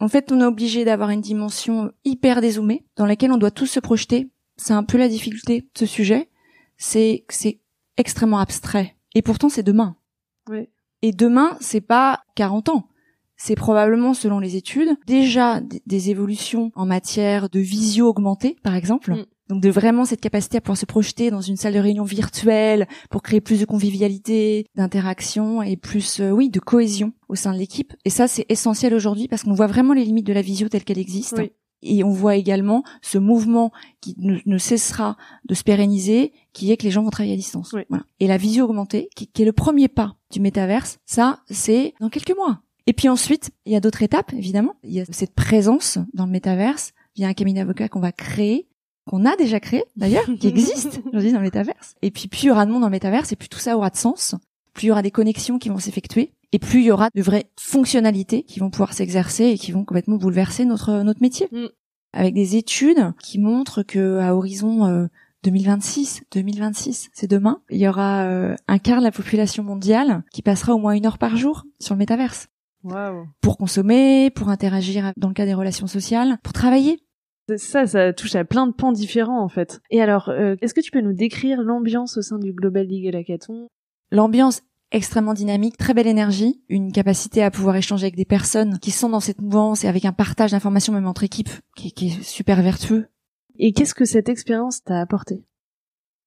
En fait, on est obligé d'avoir une dimension hyper dézoomée dans laquelle on doit tous se projeter. C'est un peu la difficulté de ce sujet, c'est que c'est extrêmement abstrait. Et pourtant, c'est demain. Oui. Et demain, c'est pas 40 ans. C'est probablement, selon les études, déjà des évolutions en matière de visio augmentée, par exemple. Mm. Donc de vraiment cette capacité à pouvoir se projeter dans une salle de réunion virtuelle pour créer plus de convivialité, d'interaction et plus, euh, oui, de cohésion au sein de l'équipe. Et ça, c'est essentiel aujourd'hui parce qu'on voit vraiment les limites de la visio telle qu'elle existe. Oui. Et on voit également ce mouvement qui ne, ne cessera de se pérenniser, qui est que les gens vont travailler à distance. Oui. Voilà. Et la visio augmentée, qui, qui est le premier pas du métaverse, ça, c'est dans quelques mois. Et puis ensuite, il y a d'autres étapes, évidemment. Il y a cette présence dans le métaverse via un cabinet d'avocats qu'on va créer, qu'on a déjà créé d'ailleurs, qui existe aujourd'hui dans le métaverse. Et puis plus il y aura de monde dans le métaverse, et plus tout ça aura de sens, plus il y aura des connexions qui vont s'effectuer, et plus il y aura de vraies fonctionnalités qui vont pouvoir s'exercer et qui vont complètement bouleverser notre notre métier. Mm. Avec des études qui montrent que à horizon euh, 2026, 2026, c'est demain, il y aura euh, un quart de la population mondiale qui passera au moins une heure par jour sur le métaverse Waouh. pour consommer, pour interagir dans le cas des relations sociales, pour travailler. Ça, ça touche à plein de pans différents en fait. Et alors, euh, est-ce que tu peux nous décrire l'ambiance au sein du Global Legal Hackathon? L'ambiance extrêmement dynamique, très belle énergie, une capacité à pouvoir échanger avec des personnes qui sont dans cette mouvance et avec un partage d'informations même entre équipes qui, qui est super vertueux. Et qu'est-ce que cette expérience t'a apporté?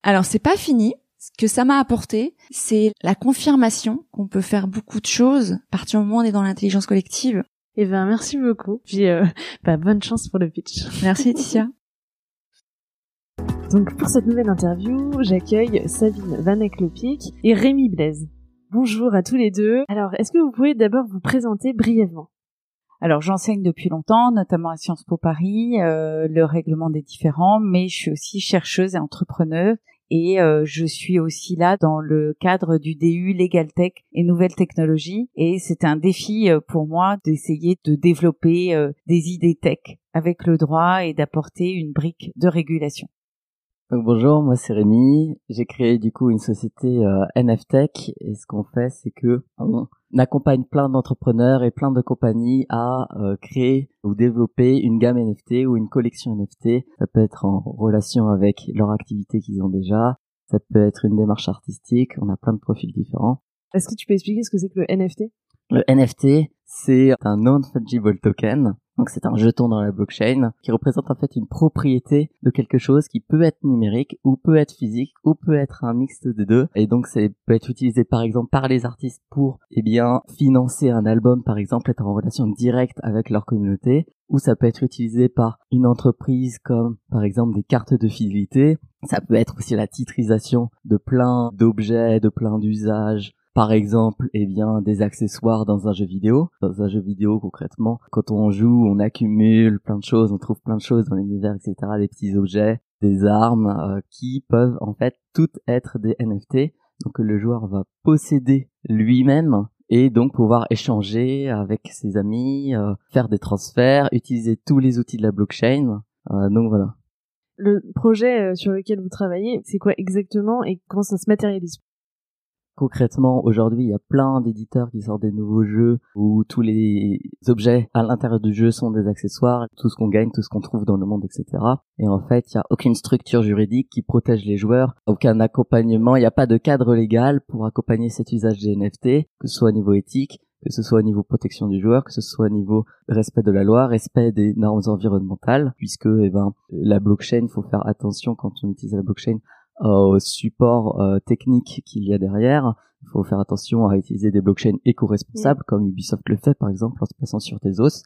Alors c'est pas fini. Ce que ça m'a apporté, c'est la confirmation qu'on peut faire beaucoup de choses à partir du moment où on est dans l'intelligence collective. Eh ben, merci beaucoup. Puis, euh, bah, bonne chance pour le pitch. Merci Laetitia. Donc, pour cette nouvelle interview, j'accueille Sabine Vanek-Lepic et Rémi Blaise. Bonjour à tous les deux. Alors, est-ce que vous pouvez d'abord vous présenter brièvement? Alors j'enseigne depuis longtemps, notamment à Sciences Po Paris, euh, le règlement des différends, mais je suis aussi chercheuse et entrepreneuse et euh, je suis aussi là dans le cadre du DU Legal Tech et Nouvelles Technologies et c'est un défi euh, pour moi d'essayer de développer euh, des idées tech avec le droit et d'apporter une brique de régulation. Bonjour, moi c'est Rémi. J'ai créé du coup une société euh, NFTech et ce qu'on fait c'est que on accompagne plein d'entrepreneurs et plein de compagnies à euh, créer ou développer une gamme NFT ou une collection NFT. Ça peut être en relation avec leur activité qu'ils ont déjà, ça peut être une démarche artistique, on a plein de profils différents. Est-ce que tu peux expliquer ce que c'est que le NFT Le NFT, c'est un non-fungible token. Donc c'est un jeton dans la blockchain qui représente en fait une propriété de quelque chose qui peut être numérique ou peut être physique ou peut être un mixte des deux. Et donc ça peut être utilisé par exemple par les artistes pour eh bien financer un album par exemple, être en relation directe avec leur communauté ou ça peut être utilisé par une entreprise comme par exemple des cartes de fidélité. Ça peut être aussi la titrisation de plein d'objets, de plein d'usages. Par exemple, eh bien, des accessoires dans un jeu vidéo. Dans un jeu vidéo, concrètement, quand on joue, on accumule plein de choses, on trouve plein de choses dans l'univers, etc., des petits objets, des armes, euh, qui peuvent en fait toutes être des NFT. Donc le joueur va posséder lui-même et donc pouvoir échanger avec ses amis, euh, faire des transferts, utiliser tous les outils de la blockchain. Euh, donc voilà. Le projet euh, sur lequel vous travaillez, c'est quoi exactement et comment ça se matérialise? Concrètement, aujourd'hui, il y a plein d'éditeurs qui sortent des nouveaux jeux où tous les objets à l'intérieur du jeu sont des accessoires, tout ce qu'on gagne, tout ce qu'on trouve dans le monde, etc. Et en fait, il n'y a aucune structure juridique qui protège les joueurs, aucun accompagnement, il n'y a pas de cadre légal pour accompagner cet usage des NFT, que ce soit au niveau éthique, que ce soit au niveau protection du joueur, que ce soit au niveau respect de la loi, respect des normes environnementales, puisque eh ben la blockchain, il faut faire attention quand on utilise la blockchain au support euh, technique qu'il y a derrière. Il faut faire attention à utiliser des blockchains éco-responsables, comme Ubisoft le fait par exemple en se passant sur Tezos.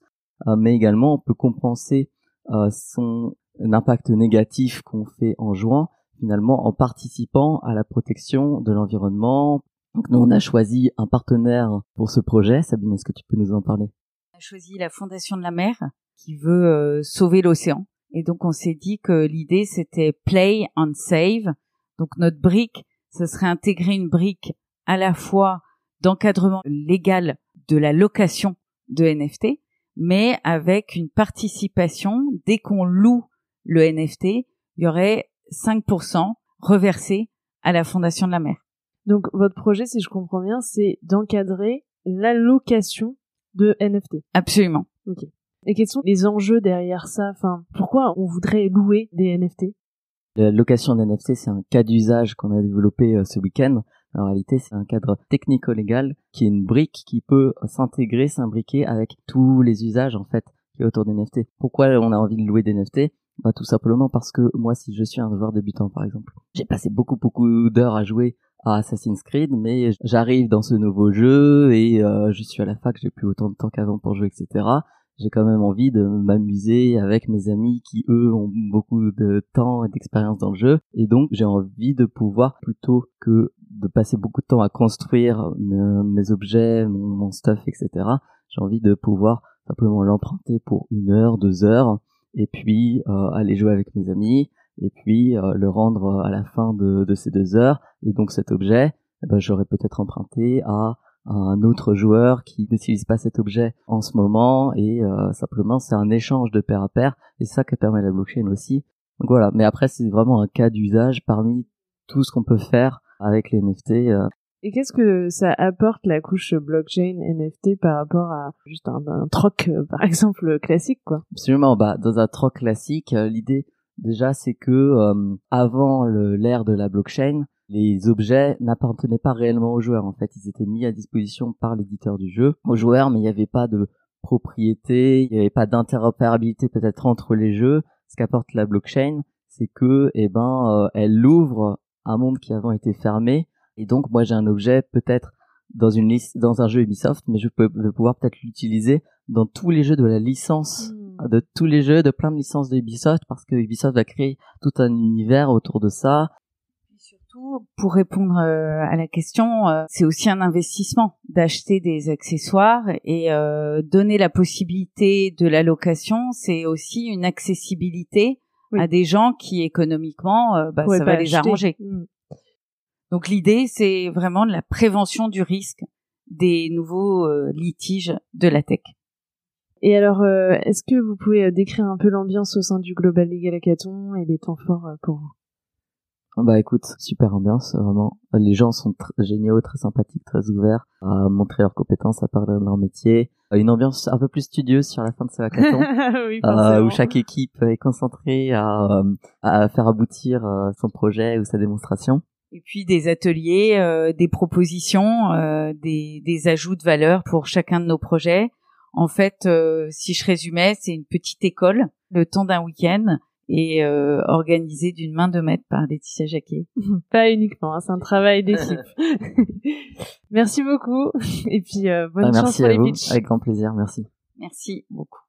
Euh, mais également, on peut compenser euh, son impact négatif qu'on fait en jouant, finalement en participant à la protection de l'environnement. Donc nous, on a choisi un partenaire pour ce projet. Sabine, est-ce que tu peux nous en parler? On a choisi la Fondation de la mer qui veut sauver l'océan. Et donc on s'est dit que l'idée c'était play and save. Donc notre brique, ce serait intégrer une brique à la fois d'encadrement légal de la location de NFT, mais avec une participation dès qu'on loue le NFT, il y aurait 5% reversé à la Fondation de la mer. Donc votre projet, si je comprends bien, c'est d'encadrer l'allocation de NFT. Absolument. Ok. Et quels sont les enjeux derrière ça? Enfin, pourquoi on voudrait louer des NFT La location d'NFT, c'est un cas d'usage qu'on a développé euh, ce week-end. En réalité, c'est un cadre technico-légal qui est une brique qui peut s'intégrer, s'imbriquer avec tous les usages en fait qui est autour des NFT. Pourquoi on a envie de louer des NFT bah, tout simplement parce que moi, si je suis un joueur débutant, par exemple, j'ai passé beaucoup beaucoup d'heures à jouer à Assassin's Creed, mais j'arrive dans ce nouveau jeu et euh, je suis à la fac, j'ai plus autant de temps qu'avant pour jouer, etc j'ai quand même envie de m'amuser avec mes amis qui eux ont beaucoup de temps et d'expérience dans le jeu et donc j'ai envie de pouvoir plutôt que de passer beaucoup de temps à construire mes, objets, mon, stuff, etc. J'ai envie de pouvoir simplement l'emprunter pour une heure, deux heures et puis euh, aller jouer avec mes amis et puis euh, le rendre à la fin de, de, ces deux heures et donc cet objet eh ben, j'aurais peut-être emprunté à un autre joueur qui n'utilise pas cet objet en ce moment et euh, simplement c'est un échange de pair à pair et ça que permet la blockchain aussi. Donc voilà, mais après c'est vraiment un cas d'usage parmi tout ce qu'on peut faire avec les NFT. Euh. Et qu'est-ce que ça apporte la couche blockchain NFT par rapport à juste un, troc euh, par exemple classique quoi? Absolument, bah dans un troc classique, l'idée déjà c'est que avant l'ère de la blockchain, les objets n'appartenaient pas réellement aux joueurs. En fait, ils étaient mis à disposition par l'éditeur du jeu aux joueurs, mais il n'y avait pas de propriété, il n'y avait pas d'interopérabilité peut-être entre les jeux. Ce qu'apporte la blockchain, c'est que, eh ben, euh, elle ouvre un monde qui avant était fermé. Et donc, moi, j'ai un objet peut-être dans une liste, dans un jeu Ubisoft, mais je peux pouvoir peut-être l'utiliser dans tous les jeux de la licence, hmm. de tous les jeux, de plein de licences de Ubisoft, parce que Ubisoft va créer tout un univers autour de ça pour répondre euh, à la question, euh, c'est aussi un investissement d'acheter des accessoires et euh, donner la possibilité de la location, c'est aussi une accessibilité à des gens qui économiquement, bah, ça va les arranger. Mm. Donc l'idée, c'est vraiment de la prévention du risque des nouveaux litiges de la tech. Et alors, est-ce que vous pouvez décrire un peu l'ambiance au sein du Global Legal Hackathon et les temps forts pour vous? Bah écoute, super ambiance, vraiment. Les gens sont géniaux, très sympathiques, très ouverts à montrer leurs compétences, à parler de leur métier. Une ambiance un peu plus studieuse sur la fin de ce hackathon, oui, euh, où chaque équipe est concentrée à, euh, à faire aboutir euh, son projet ou sa démonstration. Et puis des ateliers, euh, des propositions, des, des ajouts de valeur pour chacun de nos projets. En fait, si je résumais, c'est une petite école, le temps d'un week-end et euh, organisé d'une main de maître par Laetitia Jacquet. Pas uniquement, hein, c'est un travail d'équipe. merci beaucoup et puis euh, bonne bah, chance pour les pitchs. Avec grand plaisir, merci. Merci beaucoup.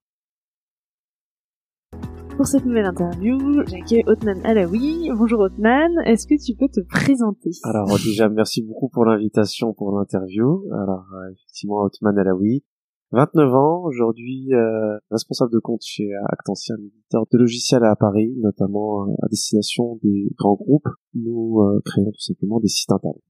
Pour cette nouvelle interview, j'accueille Otman Alaoui. Bonjour Otman, est-ce que tu peux te présenter? Alors déjà, merci beaucoup pour l'invitation pour l'interview. Alors euh, effectivement, Otman Alaoui, 29 ans, aujourd'hui euh, responsable de compte chez Actancien, éditeur de logiciels à Paris, notamment euh, à destination des grands groupes. Nous euh, créons tout simplement des sites internet.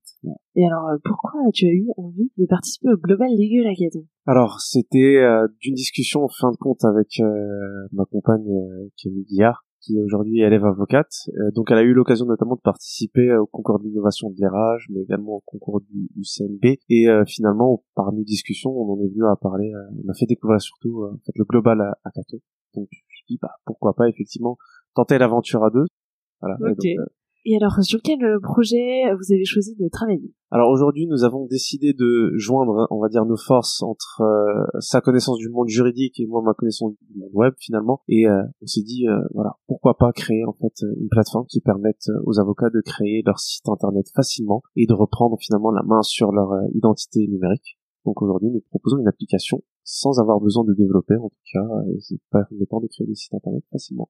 Et alors, euh, pourquoi tu as eu envie de participer au Global Legal Hackathon? Alors, c'était euh, d'une discussion en fin de compte avec euh, ma compagne euh, Camille Guillard, qui est aujourd'hui élève avocate. Euh, donc, elle a eu l'occasion notamment de participer au concours d'innovation de l'IRAGE, mais également au concours du, du CNB. Et euh, finalement, par nos discussions, on en est venu à parler, euh, on a fait découvrir surtout euh, en fait, le Global Hackathon. Donc, je me suis dit, bah, pourquoi pas effectivement tenter l'aventure à deux. Voilà. Et Ok. donc, euh, Et alors, sur quel euh, projet vous avez choisi de travailler? Alors aujourd'hui, nous avons décidé de joindre, on va dire, nos forces entre euh, sa connaissance du monde juridique et moi ma connaissance du monde web finalement. Et euh, on s'est dit, euh, voilà, pourquoi pas créer en fait une plateforme qui permette euh, aux avocats de créer leur site internet facilement et de reprendre finalement la main sur leur euh, identité numérique. Donc aujourd'hui, nous proposons une application sans avoir besoin de développer en tout cas, euh, et c'est permettant de créer des sites internet facilement.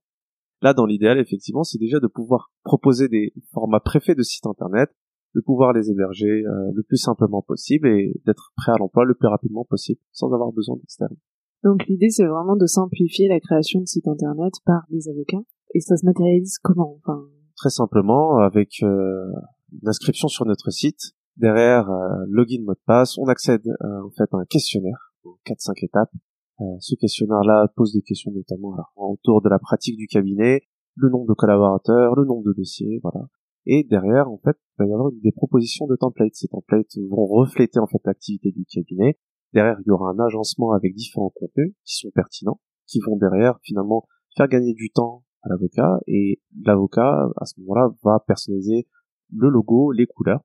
Là, dans l'idéal, effectivement, c'est déjà de pouvoir proposer des formats préfaits de sites internet, de pouvoir les héberger euh, le plus simplement possible et d'être prêt à l'emploi le plus rapidement possible, sans avoir besoin d'externe. Donc l'idée, c'est vraiment de simplifier la création de sites internet par des avocats. Et ça se matérialise comment Enfin, Très simplement, avec euh, une inscription sur notre site, derrière euh, login mot de passe, on accède euh, en fait à un questionnaire, en 4-5 étapes. Euh, ce questionnaire-là pose des questions notamment alors, autour de la pratique du cabinet, le nombre de collaborateurs, le nombre de dossiers, voilà. Et derrière, en fait, il va y avoir des propositions de templates. Ces templates vont refléter en fait l'activité du cabinet. Derrière, il y aura un agencement avec différents contenus qui sont pertinents, qui vont derrière finalement faire gagner du temps à l'avocat et l'avocat à ce moment-là va personnaliser le logo, les couleurs.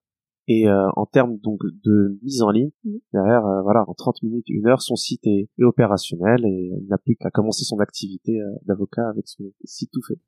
Et euh, en termes donc de mise en ligne, derrière, euh, voilà, en 30 minutes, une heure, son site est, est opérationnel et il n'a plus qu'à commencer son activité euh, d'avocat avec son site tout fait.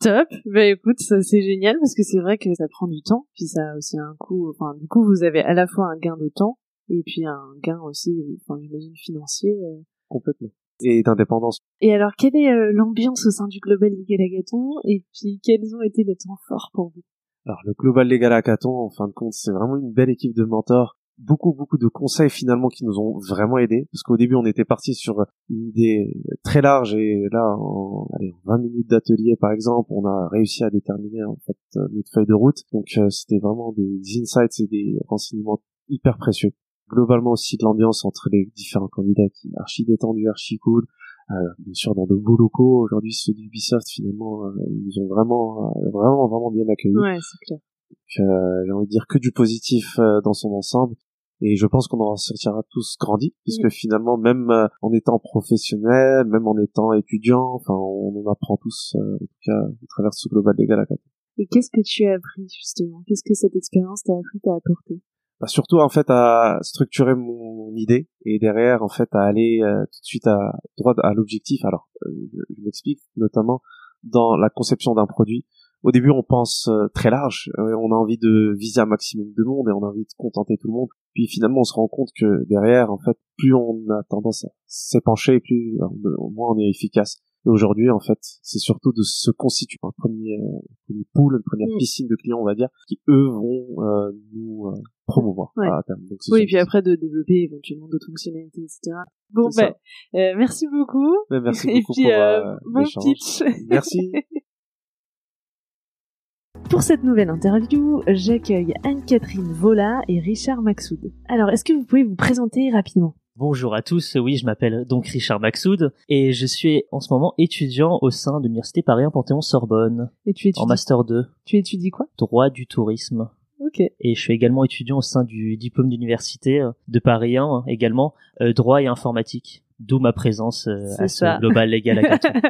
Top. Bah écoute, ça c'est génial parce que c'est vrai que ça prend du temps, puis ça a aussi un coût. Enfin, du coup, vous avez à la fois un gain de temps et puis un gain aussi, enfin, j'imagine financier. euh. Complètement. Et d'indépendance. Et alors, quelle est euh, l'ambiance au sein du Global Legal Hackathon et puis quels ont été les temps forts pour vous? Alors le Global Legal Hackathon, en fin de compte, c'est vraiment une belle équipe de mentors. Beaucoup, beaucoup de conseils finalement qui nous ont vraiment aidés. Parce qu'au début, on était parti sur une idée très large et là, en, allez, en 20 minutes d'atelier, par exemple, on a réussi à déterminer en fait euh, notre feuille de route. Donc euh, c'était vraiment des insights et des renseignements hyper précieux. Globalement aussi de l'ambiance entre les différents candidats qui est archi détendu, archi cool. Euh, bien sûr dans de beaux locaux. Aujourd'hui, ceux d'Ubisoft, finalement, euh, ils nous ont vraiment, euh, vraiment, vraiment bien accueillis. Ouais, c'est clair. Donc, euh, j'ai envie de dire que du positif euh, dans son ensemble. Et je pense qu'on en sortira tous grandis, puisque finalement, même euh, en étant professionnel, même en étant étudiant, enfin, on en apprend tous, euh, en tout cas, au travers ce global légal à. Et qu'est-ce que tu as appris justement? Qu'est-ce que cette expérience t'a appris, t'a apporté? Bah, surtout, en fait, à structurer mon idée et derrière, en fait, à aller euh, tout de suite à droit à l'objectif. Alors, euh, je, m'explique, notamment dans la conception d'un produit. Au début, on pense euh, très large, euh, on a envie de viser un maximum de monde et on a envie de contenter tout le monde. Puis finalement, on se rend compte que derrière, en fait, plus on a tendance à s'épancher, plus euh, au moins on est efficace. Et aujourd'hui, en fait, c'est surtout de se constituer un premier, un premier pool, une première Mm. piscine de clients, on va dire, qui eux vont euh, nous euh, promouvoir Ouais. à terme. Donc, Oui, et puis après de développer éventuellement d'autres fonctionnalités, etc. Bon, ben, euh, merci beaucoup. Ouais, merci et beaucoup puis, pour, euh, euh, bon pitch. Merci. Pour cette nouvelle interview, j'accueille Anne-Catherine Vola et Richard Maxoud. Alors, est-ce que vous pouvez vous présenter rapidement? Bonjour à tous, oui, je m'appelle donc Richard Maxoud et je suis en ce moment étudiant au sein de l'Université Paris 1 Panthéon-Sorbonne Et tu étudies en Master 2, Tu étudies quoi? Droit du tourisme. Ok. Et je suis également étudiant au sein du diplôme d'université euh, de Paris 1 hein, également, euh, droit et informatique. D'où ma présence euh, à ça. ce Global Legal Hackathon.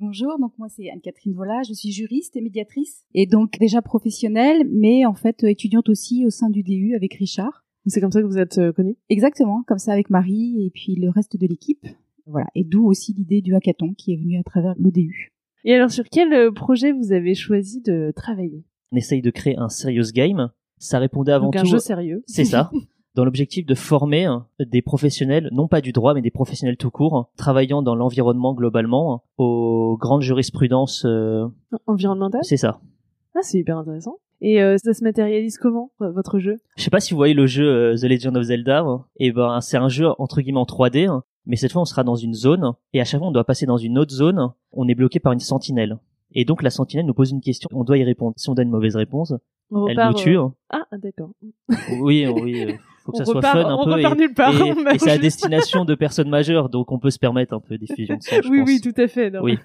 Bonjour, donc moi c'est Anne-Catherine Vola, je suis juriste et médiatrice et donc déjà professionnelle mais en fait euh, étudiante aussi au sein du DU avec Richard. C'est comme ça que vous êtes euh, connus Exactement, comme ça avec Marie et puis le reste de l'équipe. Voilà, et d'où aussi l'idée du hackathon qui est venue à travers le DU. Et alors, sur quel projet vous avez choisi de travailler? On essaye de créer un serious game. Ça répondait avant Donc un tout jeu sérieux. C'est ça. dans l'objectif de former hein, des professionnels, non pas du droit, mais des professionnels tout court, travaillant dans l'environnement globalement, hein, aux grandes jurisprudences. euh, Environnemental c'est ça. Ah, c'est hyper intéressant. Et euh, ça se matérialise comment, votre jeu? Je sais pas si vous voyez le jeu euh, The Legend of Zelda. hein. Et ben, c'est un jeu entre guillemets en 3D, hein, mais cette fois on sera dans une zone et à chaque fois on doit passer dans une autre zone. On est bloqué par une sentinelle. Et donc la sentinelle nous pose une question, on doit y répondre. Si on donne une mauvaise réponse, On elle repart, nous tue. euh, hein. Ah, d'accord. Oui, oui, euh, faut que On ça soit fun un on peu. repart et, nulle part, et- c'est à destination de personnes majeures, donc on peut se permettre un peu des fusions de sang, je oui, pense. oui, tout à fait. non. Oui,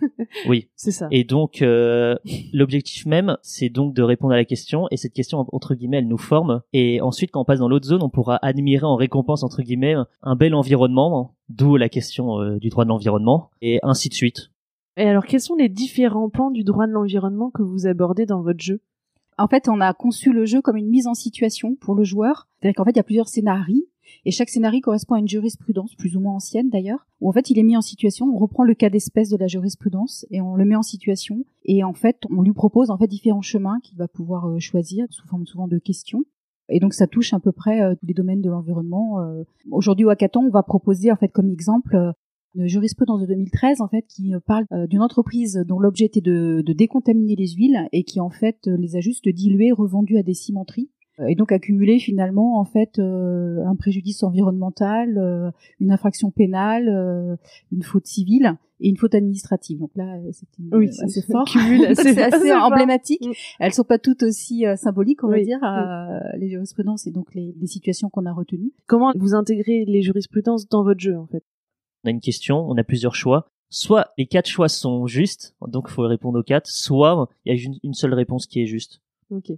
oui. C'est ça. Et donc, euh, l'objectif même, c'est donc de répondre à la question, et cette question, entre guillemets, elle nous forme. Et ensuite, quand on passe dans l'autre zone, on pourra admirer en récompense, entre guillemets, un bel environnement, d'où la question euh, du droit de l'environnement, et ainsi de suite. Et alors, quels sont les différents pans du droit de l'environnement que vous abordez dans votre jeu? En fait, on a conçu le jeu comme une mise en situation pour le joueur. C'est-à-dire qu'en fait, il y a plusieurs scénarios. Et chaque scénario correspond à une jurisprudence, plus ou moins ancienne d'ailleurs, où en fait il est mis en situation, on reprend le cas d'espèce de la jurisprudence et on le met en situation. Et en fait, on lui propose en fait différents chemins qu'il va pouvoir euh, choisir sous forme souvent de questions. Et donc ça touche à peu près euh, tous les domaines de l'environnement. euh. Aujourd'hui au hackathon, on va proposer en fait comme exemple une jurisprudence de 2013 en fait qui euh, parle euh, d'une entreprise dont l'objet était de, de décontaminer les huiles et qui en fait euh, les a juste diluées, revendues à des cimenteries et donc accumuler finalement en fait euh, un préjudice environnemental, euh, une infraction pénale, euh, une faute civile et une faute administrative. Donc là, c'est une- Oui, assez fort, c'est assez assez fort. emblématique. Mm. Elles sont pas toutes aussi symboliques, on va dire, euh, les jurisprudences et donc les, les situations qu'on a retenues. Comment vous intégrez les jurisprudences dans votre jeu, en fait? On a une question, on a plusieurs choix. Soit les quatre choix sont justes, donc il faut répondre aux quatre, soit il y a une, seule réponse qui est juste. Ok.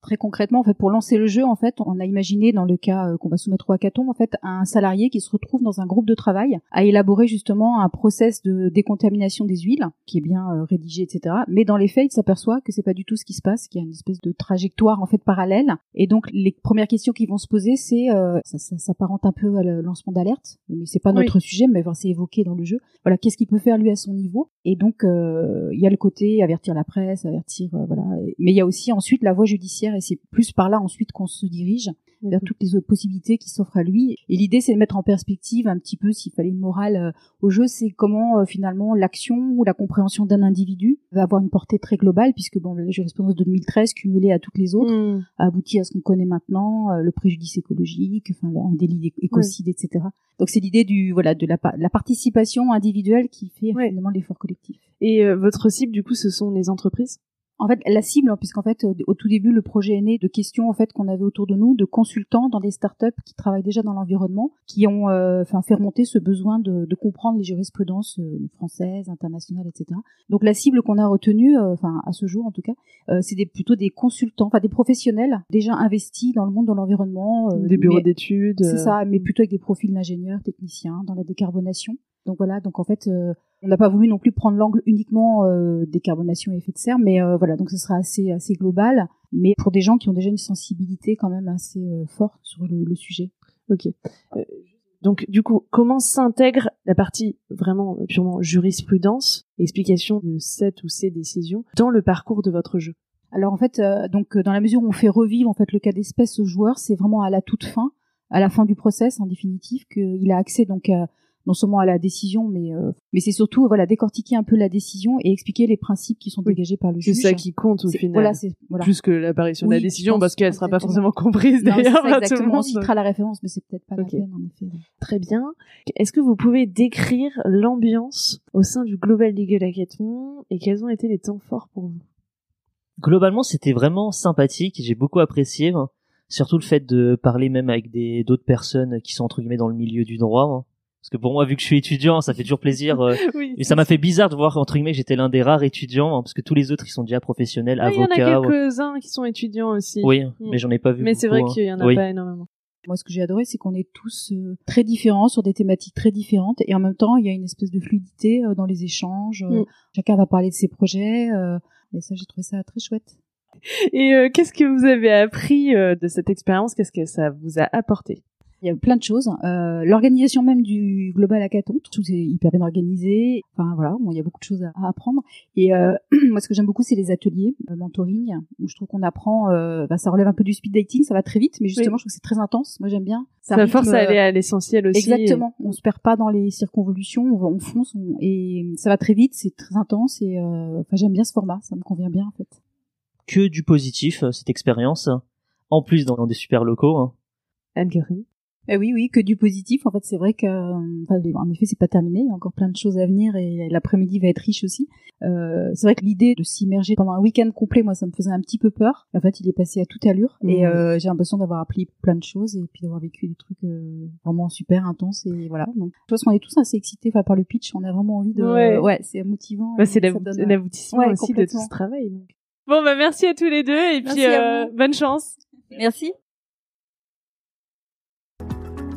Très concrètement, en fait, pour lancer le jeu, en fait, on a imaginé dans le cas euh, qu'on va soumettre au hackathon, en fait, un salarié qui se retrouve dans un groupe de travail à élaborer justement un process de décontamination des huiles qui est bien euh, rédigé, etc. Mais dans les faits, il s'aperçoit que c'est pas du tout ce qui se passe, qu'il y a une espèce de trajectoire en fait parallèle. Et donc, les premières questions qui vont se poser, c'est euh, ça, ça s'apparente un peu à le lancement d'alerte, mais c'est pas Oui. notre sujet, mais enfin, c'est évoqué dans le jeu. Voilà, qu'est-ce qu'il peut faire lui à son niveau? Et donc, euh, il y a le côté avertir la presse, avertir, euh, voilà. Mais il y a aussi ensuite la voie judiciaire, et c'est plus par là ensuite qu'on se dirige vers toutes les autres possibilités qui s'offrent à lui. Et l'idée, c'est de mettre en perspective un petit peu, s'il fallait une morale euh, au jeu, c'est comment euh, finalement l'action ou la compréhension d'un individu va avoir une portée très globale, puisque bon, la jurisprudence de 2013 cumulée à toutes les autres Mm. a abouti à ce qu'on connaît maintenant, euh, le préjudice écologique, enfin un délit d'é- écocide, etc. Donc c'est l'idée du voilà de la, pa- la participation individuelle qui fait finalement l'effort collectif. Et votre cible, du coup, ce sont les entreprises? En fait, la cible, hein, puisqu'en fait, au, au tout début, le projet est né de questions en fait qu'on avait autour de nous, de consultants dans des startups qui travaillent déjà dans l'environnement, qui ont, euh, enfin, fait remonter ce besoin de, de comprendre les jurisprudences euh, françaises, internationales, etc. Donc la cible qu'on a retenue, euh, enfin à ce jour en tout cas, euh, c'est des, plutôt des consultants, enfin des professionnels déjà investis dans le monde de l'environnement, euh, Des bureaux d'études, C'est euh. ça, mais plutôt avec des profils d'ingénieurs, techniciens, dans la décarbonation. Donc voilà, donc en fait, euh, on n'a pas voulu non plus prendre l'angle uniquement euh, décarbonation et effet de serre, mais euh, voilà, donc ce sera assez assez global, mais pour des gens qui ont déjà une sensibilité quand même assez euh, forte sur le, le sujet. Ok. Donc, du coup, comment s'intègre la partie vraiment purement jurisprudence, explication de cette ou ces décisions dans le parcours de votre jeu? Alors en fait, donc dans la mesure où on fait revivre en fait le cas d'espèce au joueur, c'est vraiment à la toute fin, à la fin du process en définitive, qu'il a accès donc à- non seulement à la décision, mais euh, mais c'est surtout voilà décortiquer un peu la décision et expliquer les principes qui sont dégagés par le C'est juge. ça qui compte au C'est- final. Voilà, c'est voilà. Plus que l'apparition de la décision, parce qu'elle sera pas forcément comprise c'est d'ailleurs ça, par tout le exactement. monde. On citera la référence, mais c'est peut-être pas Ok. la peine en effet. Très bien. Est-ce que vous pouvez décrire l'ambiance au sein du Global Legal Hackathon et quels ont été les temps forts pour vous? Globalement, c'était vraiment sympathique, j'ai beaucoup apprécié, hein. surtout le fait de parler même avec des d'autres personnes qui sont entre guillemets dans le milieu du droit. hein. Parce que pour moi, vu que je suis étudiant, ça fait toujours plaisir. euh, Oui, et ça m'a fait bizarre de voir entre guillemets que j'étais l'un des rares étudiants, hein, parce que tous les autres ils sont déjà professionnels, Ah, Il y en a avocats. ouais. quelques-uns qui sont étudiants aussi. Oui, Mm. mais j'en ai pas vu Mais c'est vrai hein. qu'il y en a Oui. pas énormément. Moi, ce que j'ai adoré, c'est qu'on est tous euh, très différents sur des thématiques très différentes, et en même temps, il y a une espèce de fluidité euh, dans les échanges. euh, Mm. Chacun va parler de ses projets, euh, et ça, j'ai trouvé ça très chouette. Et euh, qu'est-ce que vous avez appris euh, de cette expérience? Qu'est-ce que ça vous a apporté? Il y a plein de choses. Euh, L'organisation même du Global Hackathon, tout est hyper bien organisé. Enfin voilà, bon, il y a beaucoup de choses à, apprendre. Et euh, moi, ce que j'aime beaucoup, c'est les ateliers euh, mentoring, où je trouve qu'on apprend. Euh, bah, ça relève un peu du speed dating, ça va très vite, mais justement, Oui. je trouve que c'est très intense. Moi, j'aime bien. Ça, rythme, force à euh, aller à l'essentiel aussi. Exactement. On se perd pas dans les circonvolutions, on, va- on fonce, on- et ça va très vite, c'est très intense. Et euh, enfin, j'aime bien ce format, ça me convient bien en fait. Que du positif, cette expérience. En plus, dans, dans des super locaux. hein. Anne-Catherine. Eh oui, oui, que du positif. En fait, c'est vrai que, euh, enfin, en effet, c'est pas terminé. Il y a encore plein de choses à venir et l'après-midi va être riche aussi. Euh, c'est vrai que l'idée de s'immerger pendant un week-end complet, moi, ça me faisait un petit peu peur. En fait, il est passé à toute allure et Mhm. euh, j'ai l'impression d'avoir appris plein de choses et puis d'avoir vécu des trucs euh, vraiment super intenses et voilà. Donc, je pense qu'on est tous assez excités enfin, par le pitch. On a vraiment envie de, Ouais. ouais, c'est motivant. Bah, c'est l'aboutissement Ouais, aussi de tout ce travail. donc. Bon, bah merci à tous les deux et Merci puis euh, bonne chance. Merci.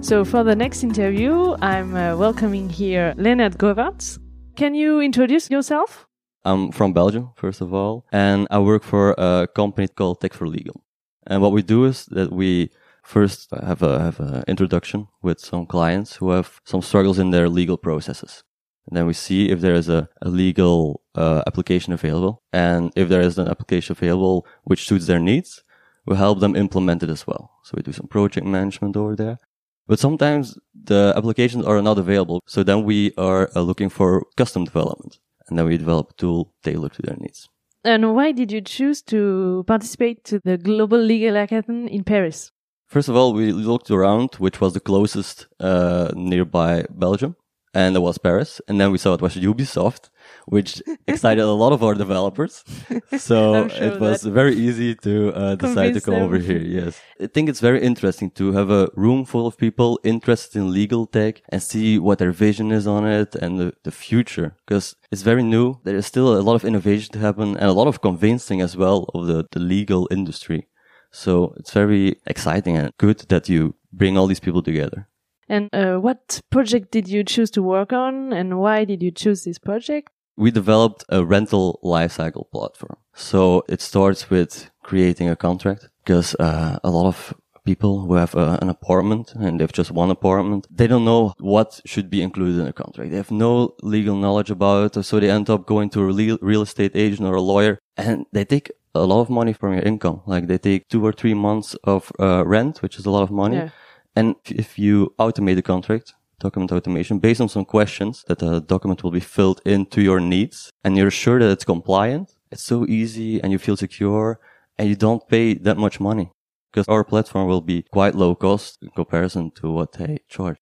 So for the next interview, I'm uh, welcoming here Leonard Govaerts. Can you introduce yourself? I'm from Belgium, first of all, and I work for a company called Tech for Legal. And what we do is that we first have have an introduction with some clients who have some struggles in their legal processes. And then we see if there is a, a legal uh, application available, and if there is an application available which suits their needs, we help them implement it as well. So we do some project management over there. But sometimes the applications are not available. So then we are uh, looking for custom development. And then we develop a tool tailored to their needs. And why did you choose to participate to the Global Legal Hackathon in Paris? First of all, we looked around which was the closest uh, nearby Belgium, and it was Paris. And then we saw it was Ubisoft, which excited a lot of our developers. So sure it was very easy to uh, decide to come over here. Yes, I think it's very interesting to have a room full of people interested in legal tech and see what their vision is on it and the, the future because it's very new. There is still a lot of innovation to happen and a lot of convincing as well of the, the legal industry. So it's very exciting and good that you bring all these people together. And uh, what project did you choose to work on and why did you choose this project? We developed a rental lifecycle platform. So it starts with creating a contract because uh, a lot of people who have uh, an apartment and they have just one apartment, they don't know what should be included in a contract. They have no legal knowledge about it. So they end up going to a real, real estate agent or a lawyer and they take a lot of money from your income. Like they take two or three months of uh, rent, which is a lot of money. Yeah. And if you automate the contract, document automation based on some questions that the document will be filled into your needs and you're sure that it's compliant, it's so easy and you feel secure and you don't pay that much money because our platform will be quite low cost in comparison to what they charge.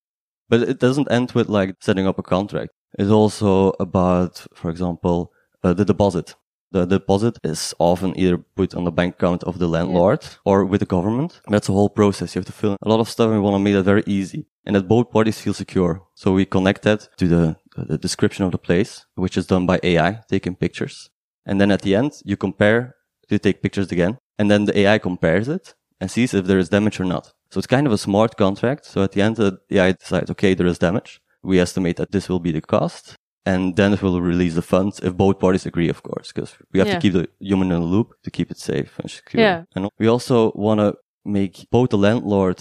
But it doesn't end with like setting up a contract. It's also about, for example, uh, the deposit. The deposit is often either put on the bank account of the landlord or with the government. That's a whole process. You have to fill in a lot of stuff and we want to make that very easy and that both parties feel secure. So we connect that to the, the description of the place, which is done by AI, taking pictures. And then at the end, you compare, you take pictures again, and then the AI compares it and sees if there is damage or not. So it's kind of a smart contract. So at the end, the AI decides, okay, there is damage. We estimate that this will be the cost. And then it will release the funds if both parties agree, of course, because we have Yeah. to keep the human in the loop to keep it safe and secure. Yeah. And we also want to make both the landlord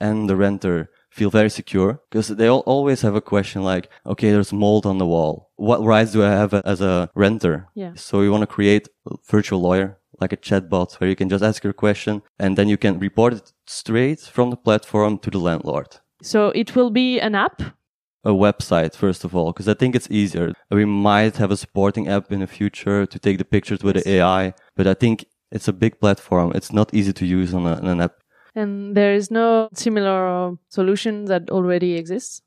and the renter feel very secure because they all always have a question like, okay, there's mold on the wall. What rights do I have as a renter? Yeah. So we want to create a virtual lawyer, like a chatbot where you can just ask your question and then you can report it straight from the platform to the landlord. So it will be an app. A website, first of all, because I think it's easier. We might have a supporting app in the future to take the pictures with the AI, but I think it's a big platform. It's not easy to use on, a, on an app. And there is no similar solution that already exists.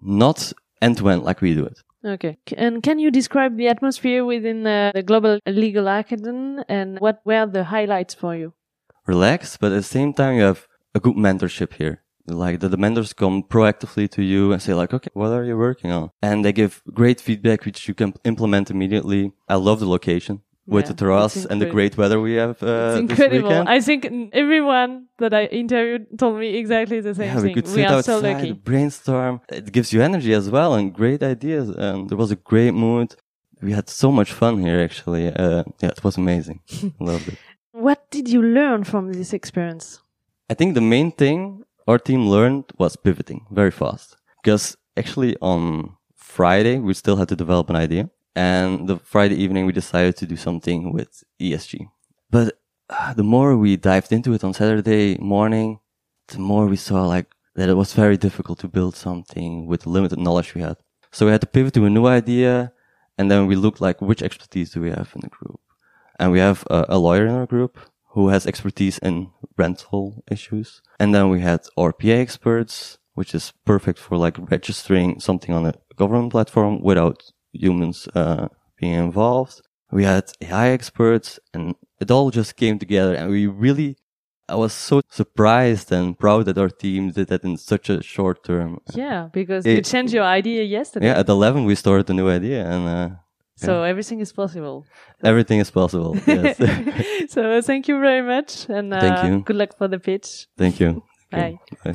Not end to end like we do it. Okay. And can you describe the atmosphere within uh, the Global Legal academy and what were the highlights for you? relaxed, but at the same time, you have a good mentorship here. Like the, mentors come proactively to you and say like, okay, what are you working on? And they give great feedback, which you can implement immediately. I love the location with Yeah, the terrace and the great weather we have uh, incredible. weekend. I think everyone that I interviewed told me exactly the same yeah, we thing. could we sit are outside, so lucky. brainstorm. It gives you energy as well and great ideas. And there was a great mood. We had so much fun here, actually. Uh, yeah, it was amazing. Loved it. What did you learn from this experience? I think the main thing our team learned was pivoting very fast because actually on Friday we still had to develop an idea and the Friday evening we decided to do something with ESG. But uh, the more we dived into it on Saturday morning, the more we saw like that it was very difficult to build something with the limited knowledge we had. So we had to pivot to a new idea and then we looked like which expertise do we have in the group? And we have a, a lawyer in our group who has expertise in rental issues. And then we had RPA experts, which is perfect for like registering something on a government platform without humans uh, being involved. We had AI experts and it all just came together and we really I was so surprised and proud that our team did that in such a short term. Yeah, because It- you changed your idea yesterday. Yeah, at 11 we started a new idea and uh, So everything is possible. everything is possible. Yes. so thank you very much and uh, Thank you. good luck for the pitch. Thank you. Bye. Bye.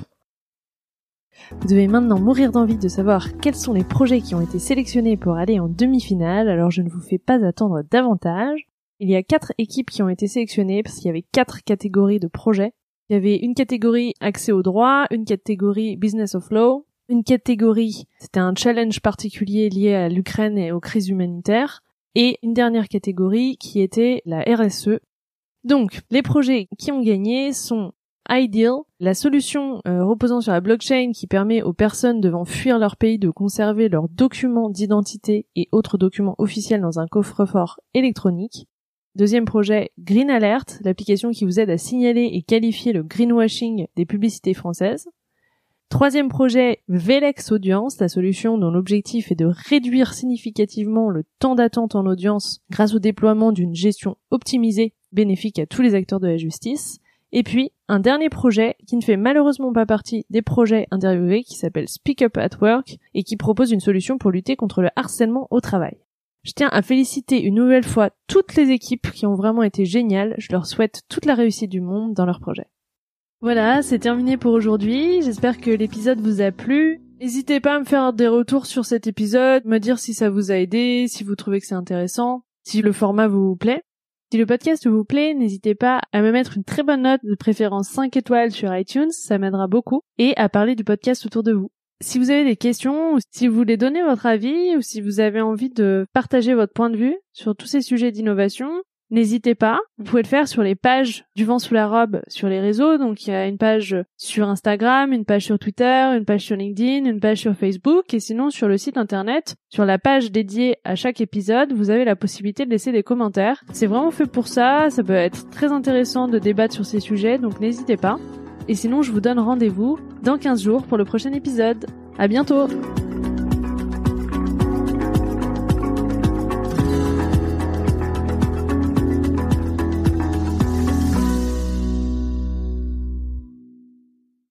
Vous devez maintenant mourir d'envie de savoir quels sont les projets qui ont été sélectionnés pour aller en demi-finale, alors je ne vous fais pas attendre davantage. Il y a quatre équipes qui ont été sélectionnées parce qu'il y avait quatre catégories de projets. Il y avait une catégorie accès au droit, une catégorie business of law, une catégorie c'était un challenge particulier lié à l'Ukraine et aux crises humanitaires, et une dernière catégorie qui était la RSE. Donc, les projets qui ont gagné sont Ideal, la solution euh, reposant sur la blockchain qui permet aux personnes devant fuir leur pays de conserver leurs documents d'identité et autres documents officiels dans un coffre-fort électronique. Deuxième projet, Green Alert, l'application qui vous aide à signaler et qualifier le greenwashing des publicités françaises. Troisième projet, Velex Audience, la solution dont l'objectif est de réduire significativement le temps d'attente en audience grâce au déploiement d'une gestion optimisée bénéfique à tous les acteurs de la justice. Et puis, un dernier projet qui ne fait malheureusement pas partie des projets interviewés qui s'appelle Speak Up at Work et qui propose une solution pour lutter contre le harcèlement au travail. Je tiens à féliciter une nouvelle fois toutes les équipes qui ont vraiment été géniales. Je leur souhaite toute la réussite du monde dans leurs projets. Voilà, c'est terminé pour aujourd'hui. J'espère que l'épisode vous a plu. N'hésitez pas à me faire des retours sur cet épisode, me dire si ça vous a aidé, si vous trouvez que c'est intéressant, si le format vous plaît. Si le podcast vous plaît, n'hésitez pas à me mettre une très bonne note, de préférence 5 étoiles sur iTunes, ça m'aidera beaucoup, et à parler du podcast autour de vous. Si vous avez des questions, ou si vous voulez donner votre avis, ou si vous avez envie de partager votre point de vue sur tous ces sujets d'innovation, n'hésitez pas. Vous pouvez le faire sur les pages du vent sous la robe sur les réseaux. Donc il y a une page sur Instagram, une page sur Twitter, une page sur LinkedIn, une page sur Facebook et sinon sur le site internet, sur la page dédiée à chaque épisode, vous avez la possibilité de laisser des commentaires. C'est vraiment fait pour ça, ça peut être très intéressant de débattre sur ces sujets, donc n'hésitez pas. Et sinon, je vous donne rendez-vous dans 15 jours pour le prochain épisode. À bientôt!